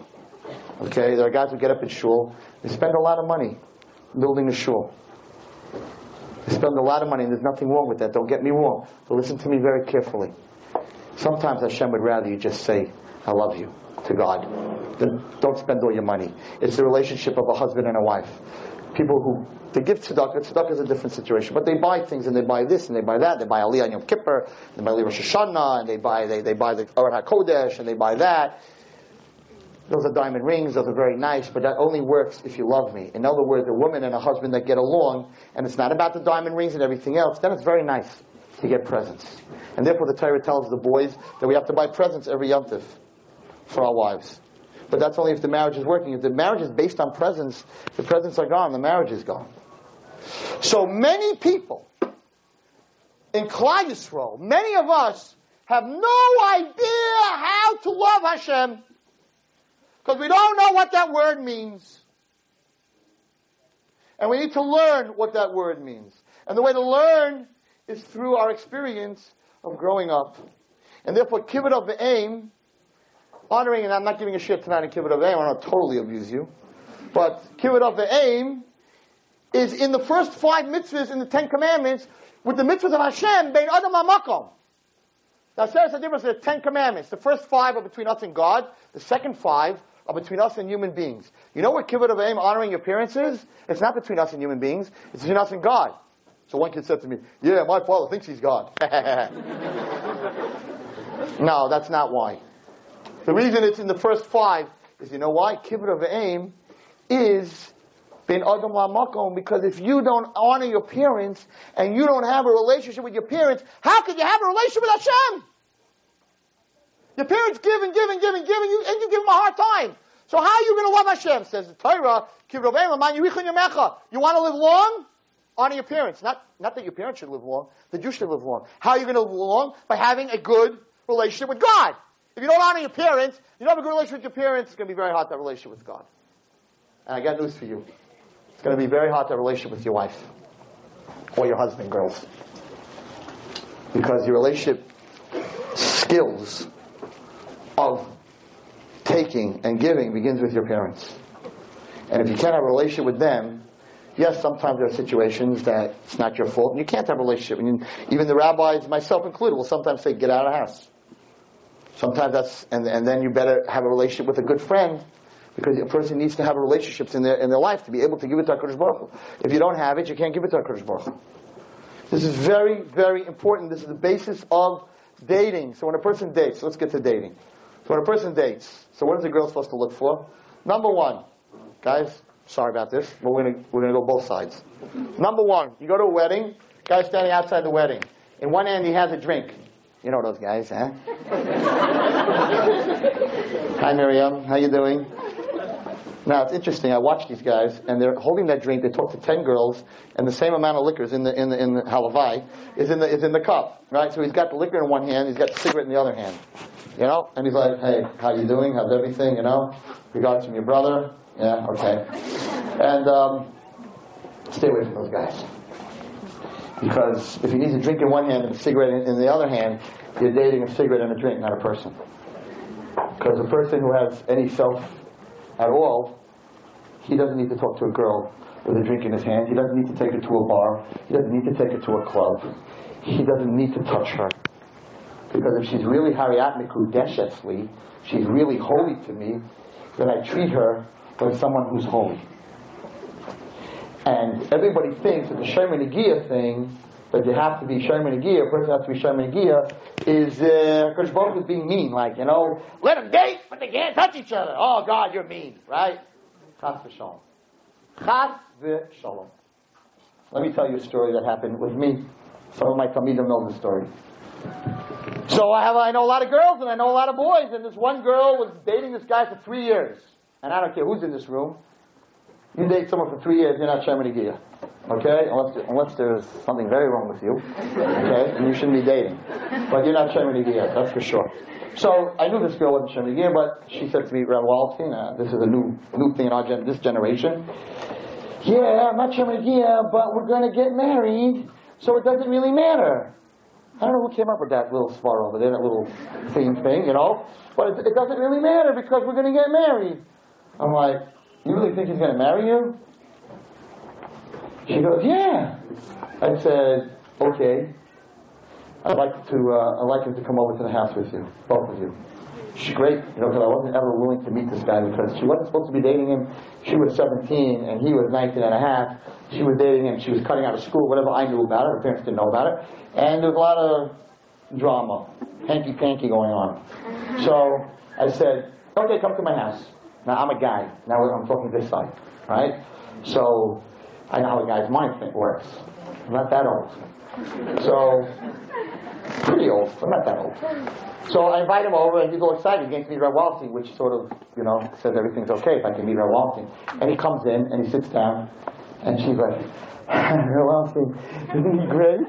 Okay, there are guys who get up in shul, they spend a lot of money building a shul. They spend a lot of money, and there's nothing wrong with that. Don't get me wrong. But listen to me very carefully. Sometimes Hashem would rather you just say, I love you to God. Then don't spend all your money. It's the relationship of a husband and a wife. People who they give tzedakah. Tzedakah is a different situation, but they buy things and they buy this and they buy that. They buy Aliyah on Yom Kippur, they buy Rosh Hashanah, and they buy they, they buy the Aron HaKodesh, and they buy that. Those are diamond rings. Those are very nice, but that only works if you love me. In other words, a woman and a husband that get along, and it's not about the diamond rings and everything else. Then it's very nice to get presents, and therefore the Torah tells the boys that we have to buy presents every yontif for our wives. But that's only if the marriage is working. If the marriage is based on presents, the presents are gone, the marriage is gone. So many people in Klal Yisrael, many of us have no idea how to love Hashem because we don't know what that word means. And we need to learn what that word means. And the way to learn is through our experience of growing up. And therefore, kibbud av va'em, honoring, and I'm not giving a shit tonight in kibbud av va'em, I don't totally abuse you. But kibbud av va'em is in the first five mitzvahs in the Ten Commandments with the mitzvahs of Hashem, bein adam hamakom. Now, says the difference in the Ten Commandments. The first five are between us and God. The second five are between us and human beings. You know what kibbud av va'em, honoring your parents is? It's not between us and human beings. It's between us and God. So one kid said to me, yeah, my father thinks he's God. no, that's not why. The reason it's in the first five is, you know why? kibbud av va'em is bin adam makom because if you don't honor your parents and you don't have a relationship with your parents, how can you have a relationship with Hashem? Your parents give and give and give and give and you, and you give them a hard time. So how are you going to love Hashem? Says the Torah, you want to live long? Honor your parents. Not, not that your parents should live long, that you should live long. How are you going to live long? By having a good relationship with God. If you don't honor your parents, you don't have a good relationship with your parents, it's going to be very hard a relationship with God. And I got news for you. It's going to be very hard to have a relationship with your wife or your husband, girls. Because your relationship skills of taking and giving begins with your parents. And if you can't have a relationship with them, yes, sometimes there are situations that it's not your fault, and you can't have a relationship. And even the rabbis, myself included, will sometimes say, get out of the house. Sometimes that's, and, and then you better have a relationship with a good friend, because a person needs to have relationships in their, in their life to be able to give it to HaKadosh Baruch. If you don't have it, you can't give it to HaKadosh Baruch. This is very, very important. This is the basis of dating. So when a person dates, let's get to dating. So when a person dates, so what is a girl supposed to look for? Number one, guys, sorry about this, but we're gonna, we're gonna go both sides. Number one, you go to a wedding, guy's standing outside the wedding. In one hand he has a drink. You know those guys, huh? Hi Miriam, how you doing? Now it's interesting. I watch these guys, and they're holding that drink. They talk to ten girls, and the same amount of liquor is in the in the in the halavai is in the is in the cup, right? So he's got the liquor in one hand, he's got the cigarette in the other hand, you know. And he's like, "Hey, how you doing? How's everything? You know? Regards from your brother. Yeah, okay." And um, stay away from those guys, because if he needs a drink in one hand and a cigarette in, in the other hand, you're dating a cigarette and a drink, not a person. Because a person who has any self at all, he doesn't need to talk to a girl with a drink in his hand. He doesn't need to take her to a bar. He doesn't need to take her to a club. He doesn't need to touch her. Because if she's really Hariat Mikudeshesli, she's really holy to me, then I treat her like someone who's holy. And everybody thinks that the Shomer Negiah thing, that you have to be Shomer Negiah, a person has to be Shomer Negiah, is uh, Kosh Baruch is being mean, like, you know, let them date, but they can't touch each other. Oh God, you're mean, right? Chas v'shalom. Chas v'shalom. Let me tell you a story that happened with me. Some of my Talmidim know the story. So I have, I know a lot of girls and I know a lot of boys, and this one girl was dating this guy for three years. And I don't care who's in this room. You date someone for three years, you're not Shem Gia. Okay? Unless, unless there's something very wrong with you. Okay? And you shouldn't be dating. But you're not Shem Gia, that's for sure. So I knew this girl wasn't Shem Gia, but she said to me, Rabbi Wallerstein, uh, this is a new, new thing in our gen- this generation. Yeah, I'm not Shem Gia, but we're going to get married, so it doesn't really matter. I don't know who came up with that little spar over there, that little theme thing, you know. But it, it doesn't really matter because we're going to get married. I'm like, you really think he's going to marry you? She goes, yeah. I said, okay. I'd like to, uh, I'd like him to come over to the house with you, both of you. She's great, you know, because I wasn't ever willing to meet this guy because she wasn't supposed to be dating him. She was 17 and he was 19 and a half. She was dating him. She was cutting out of school, whatever I knew about it. Her parents didn't know about it. And there was a lot of drama, hanky-panky going on. So I said, okay, come to my house. Now I'm a guy. Now I'm talking this side, right? So I know how a guy's mind think works. I'm not that old. So pretty old, but not that old. So I invite him over, and he's all excited. He gets to meet Wallerstein, which sort of, you know, says everything's okay if I can meet Rav Wallerstein. And he comes in, and he sits down, and she's like, Rav Wallerstein, isn't he great?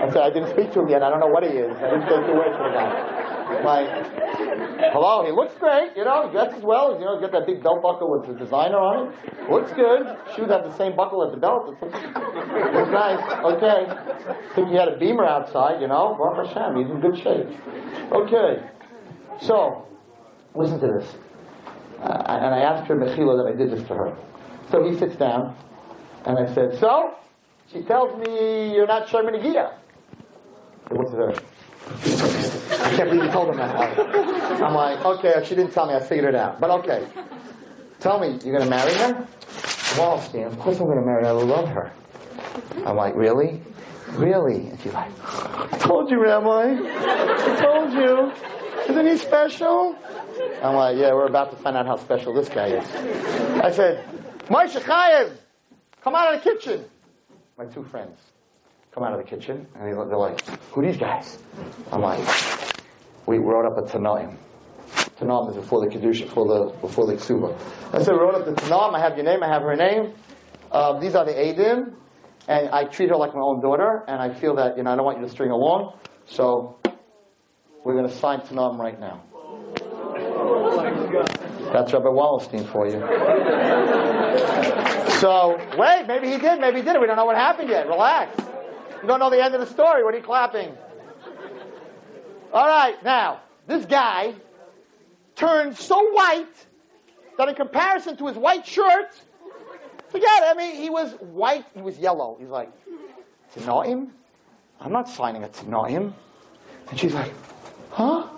I said, I didn't speak to him yet. I don't know what he is. I didn't say two words to the guy. Like, hello, he looks great, you know, he dresses well, you know, he's got that big belt buckle with the designer on it. Looks good. Shoes have the same buckle as the belt. It's, it's nice. Okay. Think he had a beamer outside, you know. Baruch Hashem, he's in good shape. Okay. So, listen to this. Uh, and I asked her, Mechila, that I did this to her. So he sits down, and I said, so? She tells me you're not Shomer Negiah. I looked at her. I can't believe you told him that. I'm like, okay, she didn't tell me, I figured it out. But okay. Tell me, you're gonna marry her? Wallerstein, of course I'm gonna marry her, I love her. I'm like, really? Really? And she's like, I told you, Rabbi. I told you. Isn't he special? I'm like, yeah, we're about to find out how special this guy is. I said, Moshe Chayev, come out of the kitchen. My two friends come out of the kitchen, and they're like, who are these guys? I'm like, we wrote up a Tanaim. Tanaim is before the Kiddush, before the, before the Ksuba. I said, we wrote up the Tanaim, I have your name, I have her name. Um, these are the eidim, and I treat her like my own daughter, and I feel that, you know, I don't want you to string along, so we're going to sign Tanaim right now. That's Rabbi Wallerstein for you. So, wait, maybe he did, maybe he didn't. We don't know what happened yet. Relax. You don't know the end of the story. What are you clapping? All right, now, this guy turned so white that in comparison to his white shirt, Forget it. I mean, he was white, he was yellow. He's like, Tanoim? I'm not signing a Tanoim. And she's like, huh?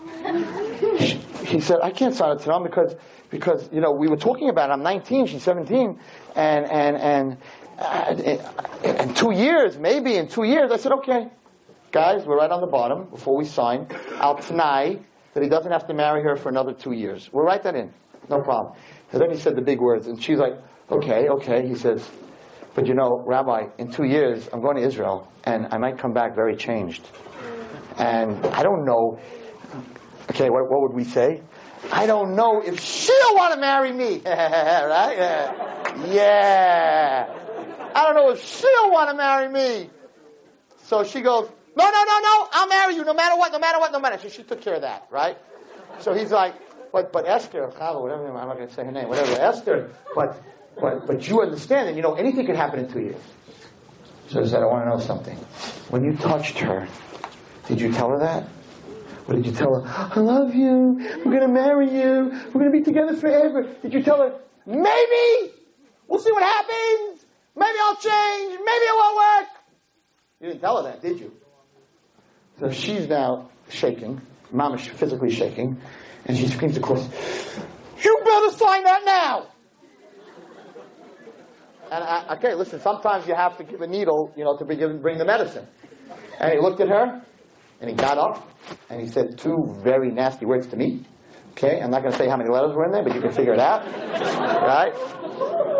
he said, I can't sign a Tanoim because, because, you know, we were talking about it. I'm 19, she's 17, and, and, and, in two years, maybe in two years. I said, okay, guys, we're right on the bottom before we sign. I'll tonight that he doesn't have to marry her for another two years. We'll write that in. No problem. And then he said the big words, and she's like, okay, okay. He says, but you know, Rabbi, in two years, I'm going to Israel, and I might come back very changed. And I don't know, okay, what, what would we say? I don't know if she'll want to marry me. right? Yeah. I don't know if she'll want to marry me. So she goes, no, no, no, no, I'll marry you no matter what, no matter what, no matter. So she took care of that, right? So he's like, but, but Esther, whatever, I'm not going to say her name, whatever, Esther, but, but, but you understand that, you know, anything could happen in two years. So he said, I want to know something. When you touched her, did you tell her that? What did you tell her? I love you. We're going to marry you. We're going to be together forever. Did you tell her, maybe? We'll see what happens. Maybe I'll change. Maybe it won't work. You didn't tell her that, did you? So she's now shaking. Mama's physically shaking. And she screams across, You better sign that now! And I, okay, listen, sometimes you have to give a needle, you know, to bring, bring the medicine. And he looked at her, and he got up, and he said two very nasty words to me. Okay, I'm not going to say how many letters were in there, but you can figure it out. Right?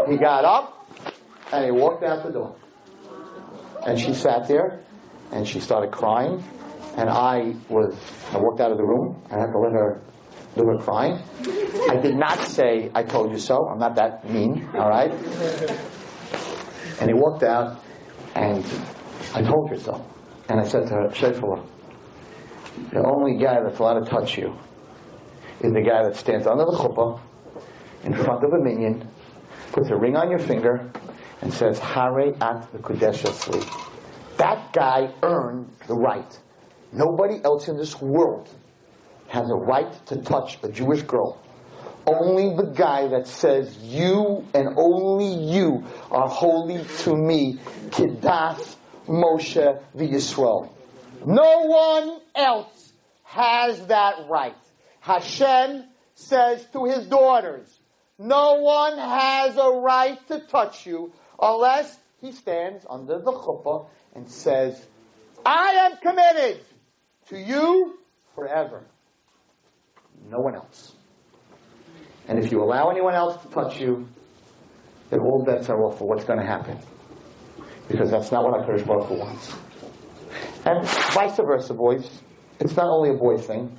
He got up, and he walked out the door. And she sat there, and she started crying, and I was, I walked out of the room. And I had to let her do her crying. I did not say, I told you so. I'm not that mean, all right? And he walked out, and I told you so. And I said to her, Shefala, the only guy that's allowed to touch you is the guy that stands under the chuppah in front of a minyan, puts a ring on your finger, and says, Hare at the Kodesh That guy earned the right. Nobody else in this world has a right to touch a Jewish girl. Only the guy that says, You and only you are holy to me, Kiddath Moshe Yisrael. No one else has that right. Hashem says to his daughters, No one has a right to touch you unless he stands under the chuppah and says, I am committed to you forever. No one else. And if you allow anyone else to touch you, then all bets are off for what's going to happen. Because that's not what HaKadosh Baruch wants. And vice versa, boys. It's not only a boy thing.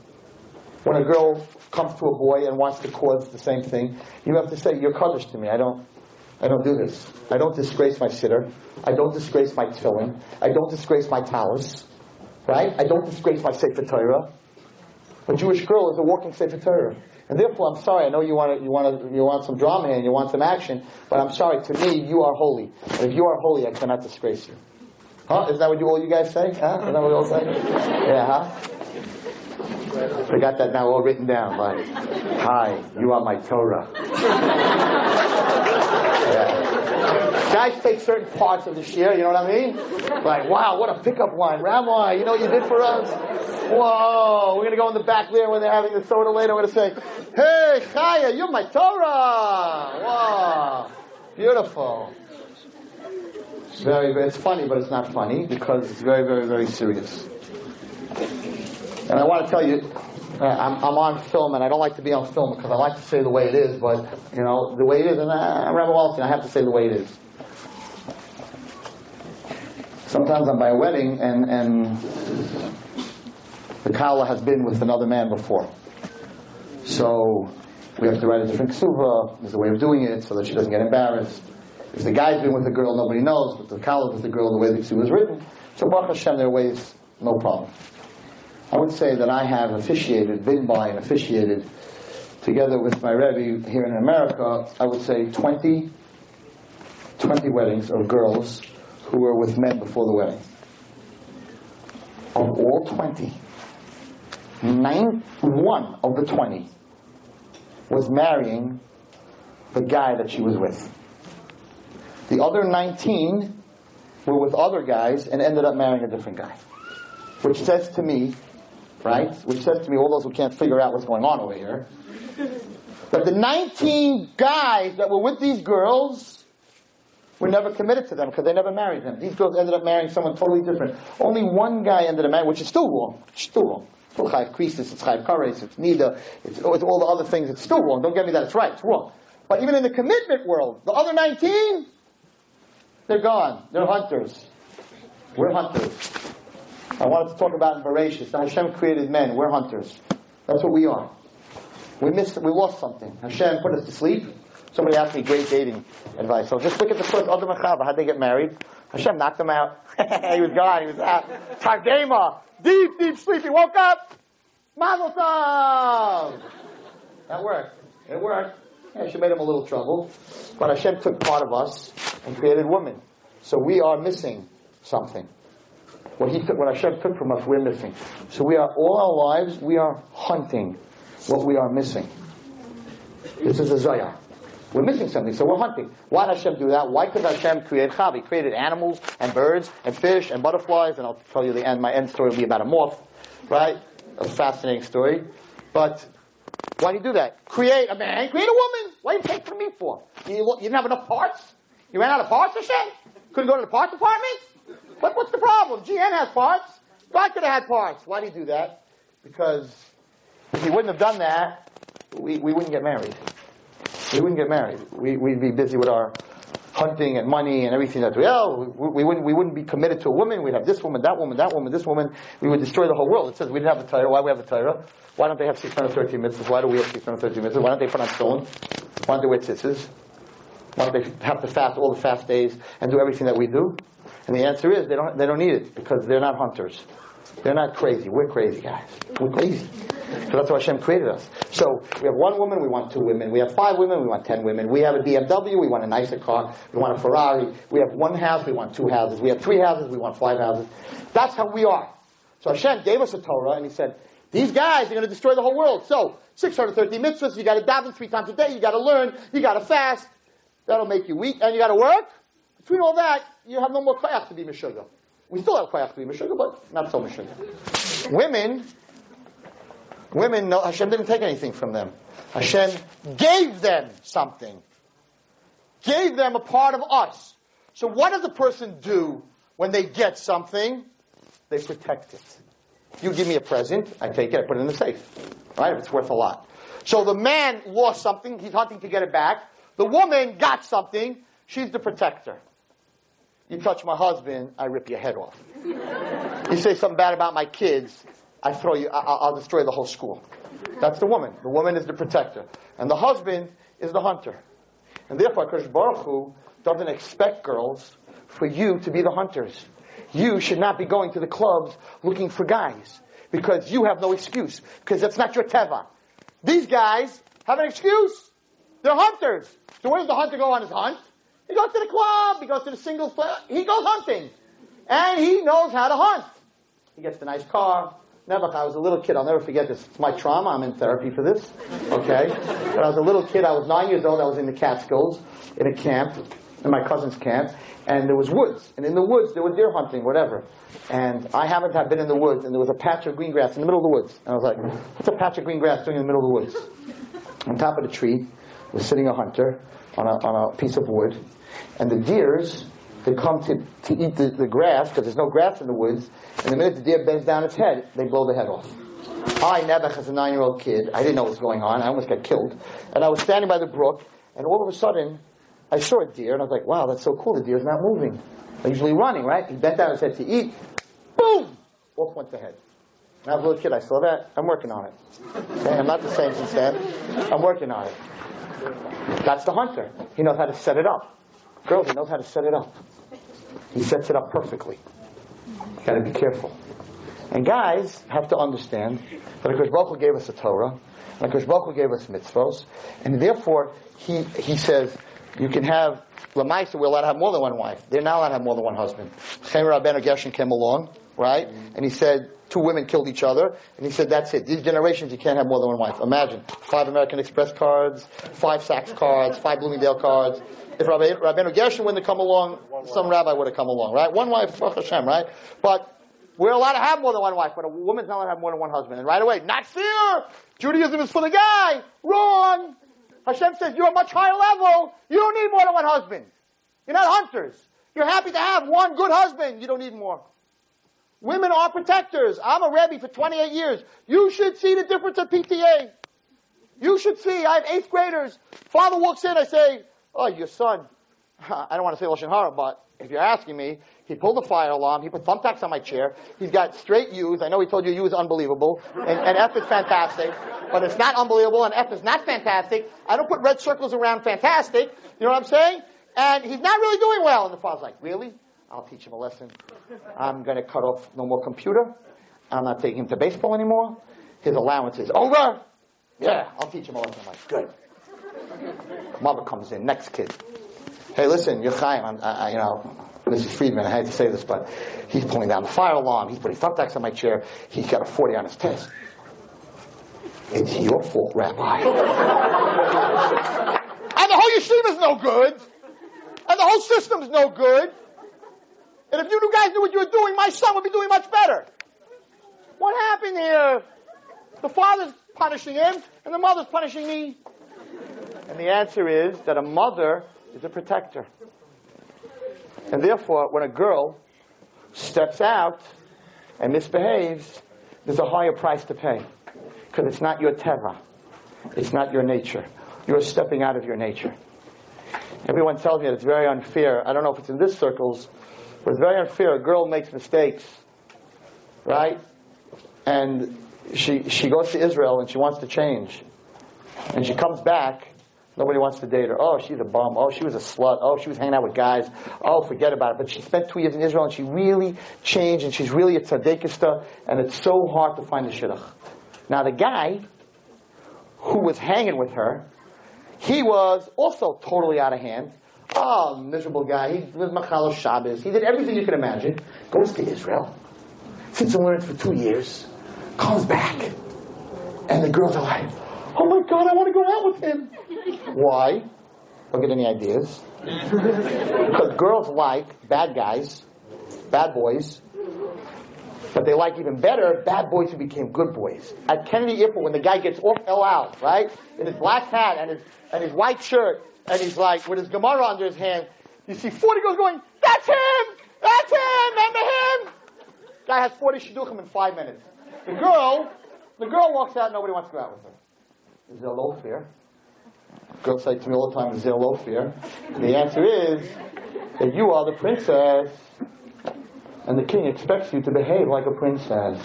When a girl comes to a boy and wants to cause the same thing, you have to say, you're Kaddish to me. I don't, I don't do this. I don't disgrace my siddur. I don't disgrace my tefillin. I don't disgrace my tallis. Right? I don't disgrace my Sefer Torah. A Jewish girl is a walking Sefer Torah. And therefore, I'm sorry, I know you want, you, want you want some drama and you want some action, but I'm sorry, to me, you are holy. And if you are holy, I cannot disgrace you. Huh? Is that what you all you guys say? Huh? Is that what you all say? Yeah, huh? I got that now all written down. Like, hi, you are my Torah. Guys take certain parts of the shir, you know what I mean? Like, wow, what a pickup line. Rabbi, you know what you did for us? Whoa, we're going to go in the back there when they're having the soda later. We're going to say, hey, Chaya, you're my Torah. Wow, beautiful. Very, very, it's funny, but it's not funny because it's very, very, very serious. And I want to tell you, uh, I'm, I'm, on film, and I don't like to be on film because I like to say the way it is, but, you know, the way it is, and I'm Rabbi Wallerstein, I have to say the way it is. Sometimes I'm by a wedding, and, and the kala has been with another man before. So we have to write a different ksuva. There's a way of doing it so that she doesn't get embarrassed. If the guy's been with the girl, nobody knows, but the kala with the girl, the way the ksuva is written. So Baruch Hashem, there are ways, no problem. I would say that I have officiated, been by and officiated, together with my Rebbe here in America, I would say 20, 20 weddings of girls who were with men before the wedding. Of all 20, nine, one of the 20 was marrying the guy that she was with. The other 19 were with other guys and ended up marrying a different guy. Which says to me, right? Which says to me, all those who can't figure out what's going on over here, that the 19 guys that were with these girls were never committed to them because they never married them. These girls ended up marrying someone totally different. Only one guy ended up marrying, which is still wrong. It's still wrong. It's still chayiv krisis, it's chayiv kares, it's it's, it's all the other things. It's still wrong. Don't get me that it's right. It's wrong. But even in the commitment world, the other 19, they're gone. They're hunters. We're hunters. I wanted to talk about in Bereshit. Hashem created men. We're hunters. That's what we are. We missed. We lost something. Hashem put us to sleep. Somebody asked me great dating advice. So just look at the first Adam and. How'd they get married? Hashem knocked them out. he was gone. He was out. Tardeimah. Deep, deep sleep. He woke up. Mazel tov. That worked. It worked. Yeah, Hashem made him a little trouble. But Hashem took part of us and created woman. So we are missing something. What he took, what Hashem took from us, we're missing. So we are all our lives, we are hunting what we are missing. This is a zayah. We're missing something, so we're hunting. Why did Hashem do that? Why could Hashem create Chav? He created animals and birds and fish and butterflies, and I'll tell you the end. My end story will be about a moth, right? A fascinating story. But why did he do that? Create a man, create a woman. Why did you take from me for? You, you didn't have enough parts? You ran out of parts, Hashem? Couldn't go to the parts department? What, what's the problem? GN has parts. God could have had parts. Why did he do that? Because if he wouldn't have done that, we, we wouldn't get married. We wouldn't get married. We, we'd be busy with our hunting and money and everything that we, oh, we, we, wouldn't, we wouldn't be committed to a woman. We'd have this woman, that woman, that woman, this woman. We would destroy the whole world. It says we didn't have the Torah. Why we have the Torah? Why don't they have 613 mitzvahs? Why do we have 613 mitzvahs? Why don't they put on stones? Why don't they wear tzitzis? Why don't they have to fast all the fast days and do everything that we do? And the answer is they don't, they don't need it because they're not hunters. They're not crazy. We're crazy guys. We're crazy. So that's why Hashem created us. So we have one woman, we want two women. We have five women, we want ten women. We have a BMW, we want a nicer car. We want a Ferrari. We have one house, we want two houses. We have three houses, we want five houses. That's how we are. So Hashem gave us a Torah and He said, these guys are going to destroy the whole world. So 630 mitzvahs, you got to daven three times a day, you got to learn, you got to fast. That'll make you weak, and you got to work. Between all that, you have no more koyach to be meshuggah. We still have koyach to be meshuggah, but not so meshuggah. Women, women, no, Hashem didn't take anything from them. Hashem gave them something. Gave them a part of us. So what does a person do when they get something? They protect it. You give me a present, I take it, I put it in the safe. Right? If it's worth a lot. So the man lost something, he's hunting to get it back. The woman got something, she's the protector. You touch my husband, I rip your head off. You say something bad about my kids, I throw you, I, will destroy the whole school. That's the woman. The woman is the protector. And the husband is the hunter. And therefore, Krish Baruch Hu doesn't expect girls for you to be the hunters. You should not be going to the clubs looking for guys. Because you have no excuse. Because that's not your teva. These guys have an excuse. They're hunters. So where does the hunter go on his hunt? He goes to the club. He goes to the singles play. He goes hunting. And he knows how to hunt. He gets the nice car. Never, I was a little kid. I'll never forget this. It's my trauma. I'm in therapy for this. Okay? When I was a little kid, I was nine years old. I was in the Catskills in a camp, in my cousin's camp. And there was woods. And in the woods, there were deer hunting, whatever. And I happened to have been in the woods, and there was a patch of green grass in the middle of the woods. And I was like, what's a patch of green grass doing in the middle of the woods? On top of the tree was sitting a hunter on a, on a piece of wood and the deers, they come to, to eat the, the grass because there's no grass in the woods. And the minute the deer bends down its head, they blow the head off. I, Nebuch, as a nine-year-old kid, I didn't know what was going on. I almost got killed. And I was standing by the brook, and all of a sudden, I saw a deer, and I was like, wow, that's so cool. The deer's not moving. They're usually running, right? He bent down his head to eat. Boom! Off went the head. I was a little kid. I saw that. I'm working on it. Okay? I'm not the same since then. I'm working on it. That's the hunter. He knows how to set it up. Girls, he knows how to set it up. He sets it up perfectly. You gotta be careful. And guys have to understand that Akash Baruch gave us a Torah, and Akash Baruch gave us mitzvos, and therefore he, he says, you can have, Lamaisa, we're allowed to have more than one wife. They're not allowed to have more than one husband. Cherem Rabbeinu Gershon came along, right? And he said two women killed each other, and he said that's it. These generations, you can't have more than one wife. Imagine five American Express cards, five Saks cards, five Bloomingdale cards. If Rabbi, Rabbeinu Gershon wouldn't have come along, some rabbi would have come along, right? One wife, Baruch Hashem, right? But we're allowed to have more than one wife, but a woman's not allowed to have more than one husband. And right away, not fair. Judaism is for the guy. Wrong. Hashem says you're a much higher level. You don't need more than one husband. You're not hunters. You're happy to have one good husband. You don't need more. Women are protectors. I'm a Rebbe for 28 years. You should see the difference of PTA. You should see. I have eighth graders. Father walks in. I say, "Oh, your son." I don't want to say lashon hara, but if you're asking me, he pulled the fire alarm. He put thumbtacks on my chair. He's got straight U's. I know he told you U is unbelievable, and, and F is fantastic, but it's not unbelievable, and F is not fantastic. I don't put red circles around fantastic. You know what I'm saying? And he's not really doing well. And the father's like, "Really? I'll teach him a lesson. I'm going to cut off no more computer. I'm not taking him to baseball anymore. His allowance is over. Yeah, I'll teach him a lesson. I'm like, good. Mother comes in, next kid. Hey, listen, you're Chaim. I, you know, Mrs. Friedman, I hate to say this, but he's pulling down the fire alarm. He's putting thumbtacks on my chair. He's got a 40 on his test. It's your fault, Rabbi. and the whole yeshiva's no good. And the whole system's no good. And if you guys knew what you were doing, my son would be doing much better. What happened here? The father's punishing him, and the mother's punishing me. And the answer is that a mother is a protector. And therefore, when a girl steps out and misbehaves, there's a higher price to pay. Because it's not your teva. It's not your nature. You're stepping out of your nature. Everyone tells me that it's very unfair. I don't know if it's in this circles, it's very unfair. A girl makes mistakes, right? And she, she goes to Israel and she wants to change. And she comes back, nobody wants to date her. Oh, she's a bum. Oh, she was a slut. Oh, she was hanging out with guys. Oh, forget about it. But she spent two years in Israel and she really changed and she's really a tzaddikista and it's so hard to find a shidduch. Now the guy who was hanging with her, he was also totally out of hand. Oh, miserable guy. He was Machalo Shabbos. He did everything you could imagine. Goes to Israel. Sits and learns for two years. Comes back. And the girls are like, oh my God, I want to go out with him. Why? Don't get any ideas. because girls like bad guys, bad boys, but they like even better bad boys who became good boys. At Kennedy Airport, when the guy gets off El Al, right, in his black hat and his and his white shirt, and he's like with his Gemara under his hand, you see 40 girls going, "That's him! That's him! Remember him?" Guy has 40 shidduchim in five minutes. The girl, the girl walks out. Nobody wants to go out with her. Is there low fear? Girls say to me all the time, "Is there low fear?" The answer is that you are the princess and the king expects you to behave like a princess.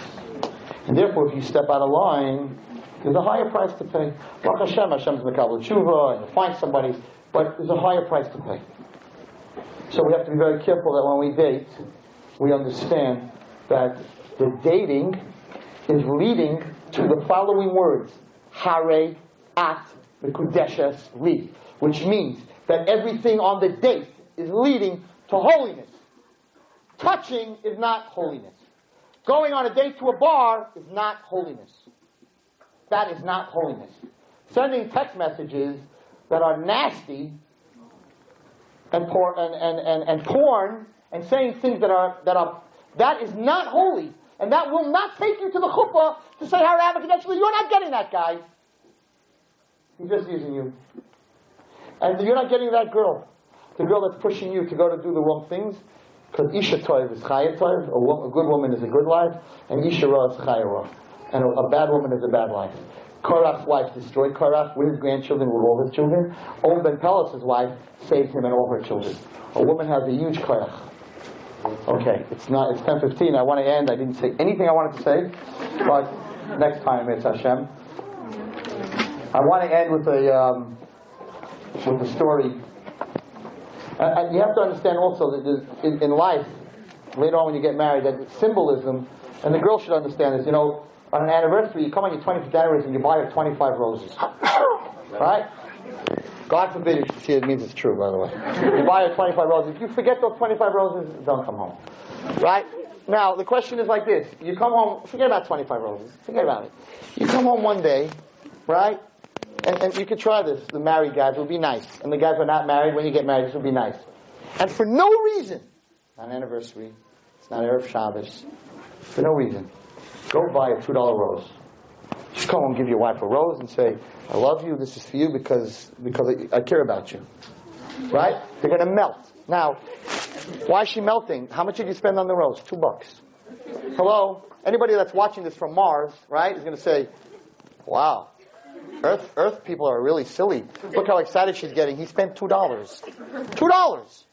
And therefore, if you step out of line, there's a higher price to pay. Baruch Hashem, Hashem's Mekabel Tshuva, and you find somebody, but there's a higher price to pay. So we have to be very careful that when we date, we understand that the dating is leading to the following words: Harei at mekudeshes li, which means that everything on the date is leading to holiness. Touching is not holiness. Going on a date to a bar is not holiness. That is not holiness. Sending text messages that are nasty and, por- and, and, and, and porn and saying things that are, that are, that is not holy. And that will not take you to the chuppah to say how Kadeshli. You're not getting that guy. He's just using you. And you're not getting that girl. The girl that's pushing you to go to do the wrong things. Because Isha Toiv is Chaya Toiv, a, a good woman is a good life, and Isha Ra is Chaya Ra. And a, a bad woman is a bad life. Korach's wife destroyed Korach with his grandchildren, with all his children. On Ben Peles's wife saved him and all her children. A woman has a huge Korach. Okay, it's not. It's ten fifteen. I want to end. I didn't say anything I wanted to say, but next time it's Hashem. I want to end with a um, with a story. And, and you have to understand also that in, in life, later on when you get married, that symbolism, and the girl should understand this. You know, on an anniversary, you come on your 25th anniversary and you buy her 25 roses, right? God forbid if she it means it's true, by the way. You buy her 25 roses. If you forget those 25 roses, don't come home. Right? now the question is like this: You come home, forget about 25 roses, forget about it. You come home one day, right? And, and you could try this. The married guys would be nice, and the guys who are not married, when you get married, this would be nice. And for no reason, not an anniversary, it's not Erev Shabbos, for no reason, go buy a two dollar rose. Just go and give your wife a rose and say, "I love you. This is for you because because I, care about you." Right? They're going to melt. Now, why is she melting? How much did you spend on the rose? Two bucks. Hello? Anybody that's watching this from Mars, right, is going to say, wow, Earth, Earth people are really silly. Look how excited she's getting. He spent two dollars. Two dollars.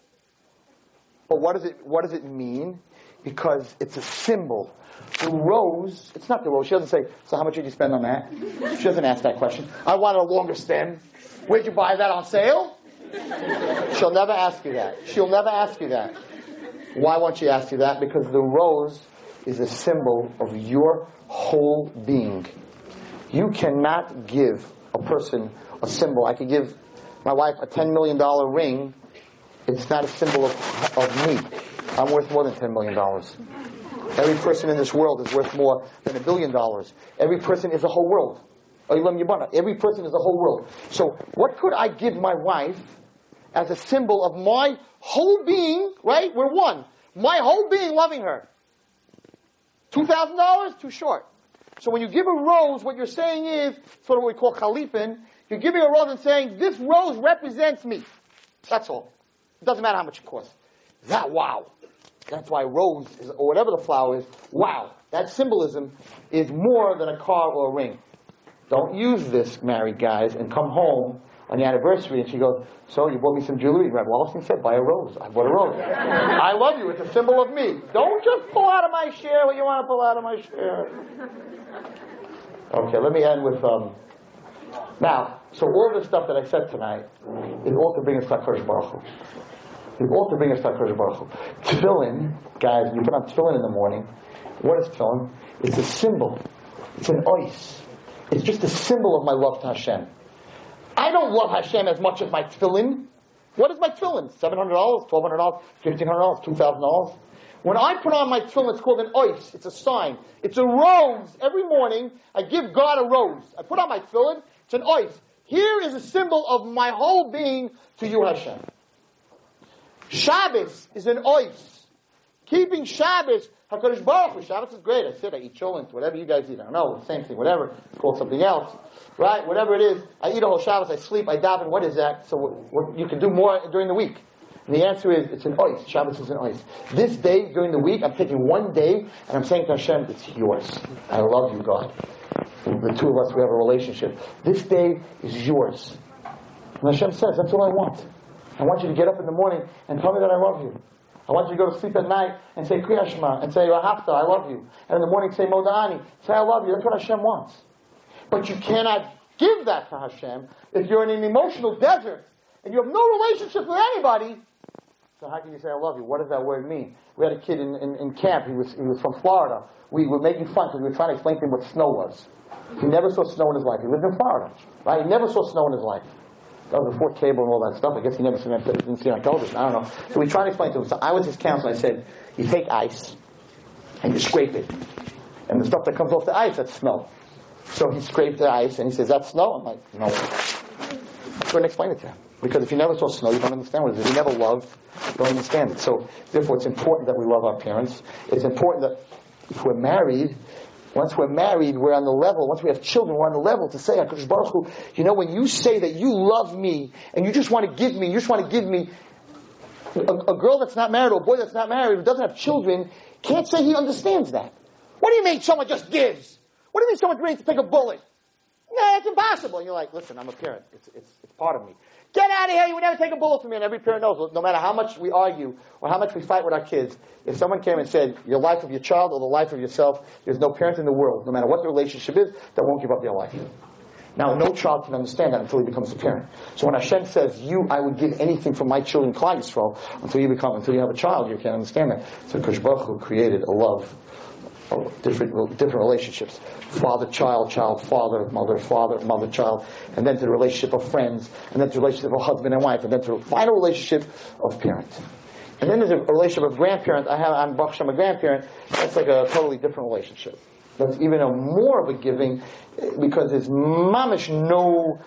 But what does it what does it mean? Because it's a symbol. The rose, it's not the rose. She doesn't say, so how much did you spend on that? She doesn't ask that question. I want a longer stem. Where'd you buy that on sale? She'll never ask you that. She'll never ask you that. Why won't she ask you that? Because the rose is a symbol of your whole being. You cannot give a person a symbol. I could give my wife a $10 million ring. It's not a symbol of, of me. I'm worth more than $10 million. Every person in this world is worth more than a billion dollars. Every person is a whole world. Every person is a whole world. So what could I give my wife as a symbol of my whole being, right? We're one. My whole being loving her. $2,000? Too short. So when you give a rose, what you're saying is, sort of what we call chalipin, you're giving a rose and saying, this rose represents me. That's all. It doesn't matter how much it costs. That wow. That's why rose, is, or whatever the flower is, wow. That symbolism is more than a car or a ring. Don't use this, married guys, and come home on the anniversary, and she goes, "So you bought me some jewelry?" Rabbi Wallerstein said, "Buy a rose." I bought a rose. I love you. It's a symbol of me. Don't just pull out of my shiur what you want to pull out of my shiur. Okay, let me end with. Um, now, so all the stuff that I said tonight is all to bring us to Baruch Hu. Is all to bring us to Baruch Hu. Tefillin, guys, you put on tefillin in the morning. What is tefillin? It's a symbol. It's an ois. It's just a symbol of my love to Hashem. I don't love Hashem as much as my tefillin. What is my tefillin? $700, $1,200, $1,500, $2,000? When I put on my tefillin, it's called an ois. It's a sign. It's a rose. Every morning, I give God a rose. I put on my tefillin. It's an ois. Here is a symbol of my whole being to you, Hashem. Shabbos is an ois. Keeping Shabbos, HaKadosh Baruch Hu, Shabbos is great. I said I eat cholent, whatever you guys eat. I don't know, same thing, whatever. Called something else right? Whatever it is, I eat a whole Shabbos, I sleep, I daven. What is that? So what, what, you can do more during the week. And the answer is, it's an ois. Shabbos is an ois. This day during the week, I'm taking one day and I'm saying to Hashem, it's yours. I love you, God. The two of us, we have a relationship. This day is yours. And Hashem says, that's all I want. I want you to get up in the morning and tell me that I love you. I want you to go to sleep at night and say Kriyashma and say Rahafta, I love you. And in the morning say Modeh Ani, say I love you. That's what Hashem wants. But you cannot give that to Hashem if you're in an emotional desert and you have no relationship with anybody. So how can you say I love you? What does that word mean? We had a kid in, in, in camp. He was, he was from Florida. We were making fun because we were trying to explain to him what snow was. He never saw snow in his life. He lived in Florida, right? He never saw snow in his life. Oh, was before cable and all that stuff. I guess he never seen didn't see it on television. I don't know. So we tried to explain to him. So I was his counselor. I said, you take ice and you scrape it. And the stuff that comes off the ice, that's snow. So he scraped the ice and he says, that's snow? I'm like, no. I couldn't explain it to him. Because if you never saw snow, you don't understand what it is. If you never loved, you don't understand it. So therefore it's important that we love our parents. It's important that if we're married, once we're married, we're on the level, once we have children, we're on the level to say, HaKadosh Baruch Hu, you know, when you say that you love me, and you just want to give me, you just want to give me, a, a girl that's not married or a boy that's not married who doesn't have children can't say he understands that. What do you mean someone just gives? What do you mean someone's ready to take a bullet? No, it's impossible. And you're like, listen, I'm a parent. It's, it's, it's part of me. Get out of here. You would never take a bullet from me. And every parent knows, no matter how much we argue or how much we fight with our kids, if someone came and said, your life of your child or the life of yourself, there's no parent in the world, no matter what the relationship is, that won't give up their life. Now, no child can understand that until he becomes a parent. So when Hashem says, you, I would give anything for my children, Klal Yisrael, until you become, until you have a child, you can't understand that. So Kosh Baruch Hu created a love different different relationships father child child father mother father mother child and then to the relationship of friends and then to the relationship of husband and wife and then to the final relationship of parent And then there's a relationship of grandparent. I have, I'm Hashem, a grandparent. That's like a totally different relationship. That's even a more of a giving because there's mamish no,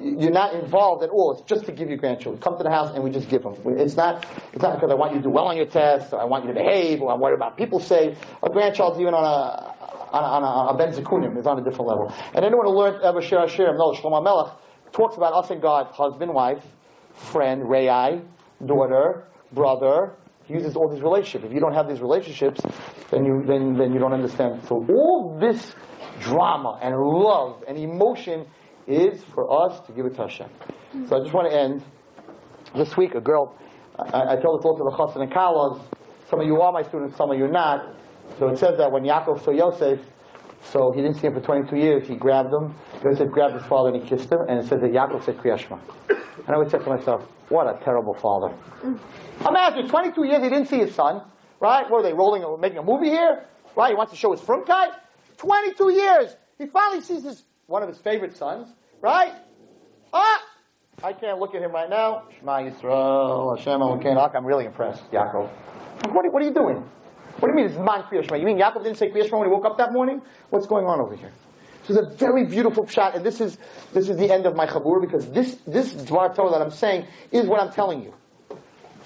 you're not involved at all. It's just to give your grandchildren. Come to the house and we just give them. It's not, it's not because I want you to do well on your test, or I want you to behave, or I'm worried about people say. A grandchild's even on a, on a, on a, Ben Zekunim, is on a different level. And anyone who learned ever Shir Hashirim knows Shlomo Melech talks about us and God, husband, wife, friend, Rei, daughter, brother. He uses all these relationships. If you don't have these relationships, then you then then you don't understand. So all this drama and love and emotion is for us to give it to Hashem. So I just want to end. This week, a girl, I, I told this all to the Chassan and Kalas. Some of you are my students, some of you are not. So it says that when Yaakov saw Yosef, so he didn't see him for 22 years, he grabbed him. Yosef grabbed his father and he kissed him, and it says that Yaakov said Kriyashma. And I would say to myself, what a terrible father. Imagine, 22 years he didn't see his son, right? What are they rolling, making a movie here? Right? He wants to show his frumkeit? 22 years. He finally sees his, one of his favorite sons, right? Ah! I can't look at him right now. Shema Yisrael, Hashem Elokeinu. I'm really impressed, Yaakov. What are, what are you doing? What do you mean it's man Kriya? You mean Yaakov didn't say Kriya when he woke up that morning? What's going on over here? This is a very beautiful shot, and this is this is the end of my chabur because this this Dvar Torah that I'm saying is what I'm telling you.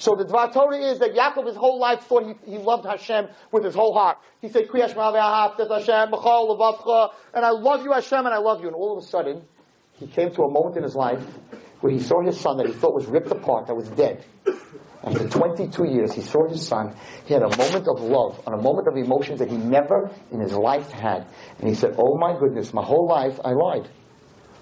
So the Dvar Torah is that Yaakov his whole life thought he, he loved Hashem with his whole heart. He said, Kriya Shema Hashem, and I love you Hashem, and I love you. And all of a sudden, he came to a moment in his life where he saw his son that he thought was ripped apart, that was dead. After 22 years, he saw his son. He had a moment of love, and a moment of emotions that he never in his life had. And he said, Oh my goodness, my whole life I lied.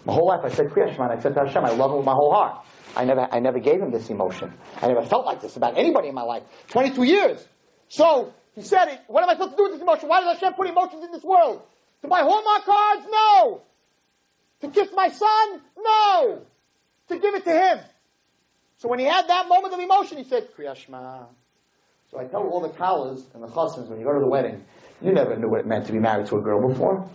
My whole life I said Kriya Shema, I said to Hashem, I love him with my whole heart. I never, I never gave him this emotion. I never felt like this about anybody in my life. 22 years. So, he said, what am I supposed to do with this emotion? Why does Hashem put emotions in this world? To buy Hallmark cards? No. To kiss my son? No. To give it to him. So when he had that moment of emotion, he said, Kriyashma. So I tell all the kalas and the chassans when you go to the wedding, you never knew what it meant to be married to a girl before.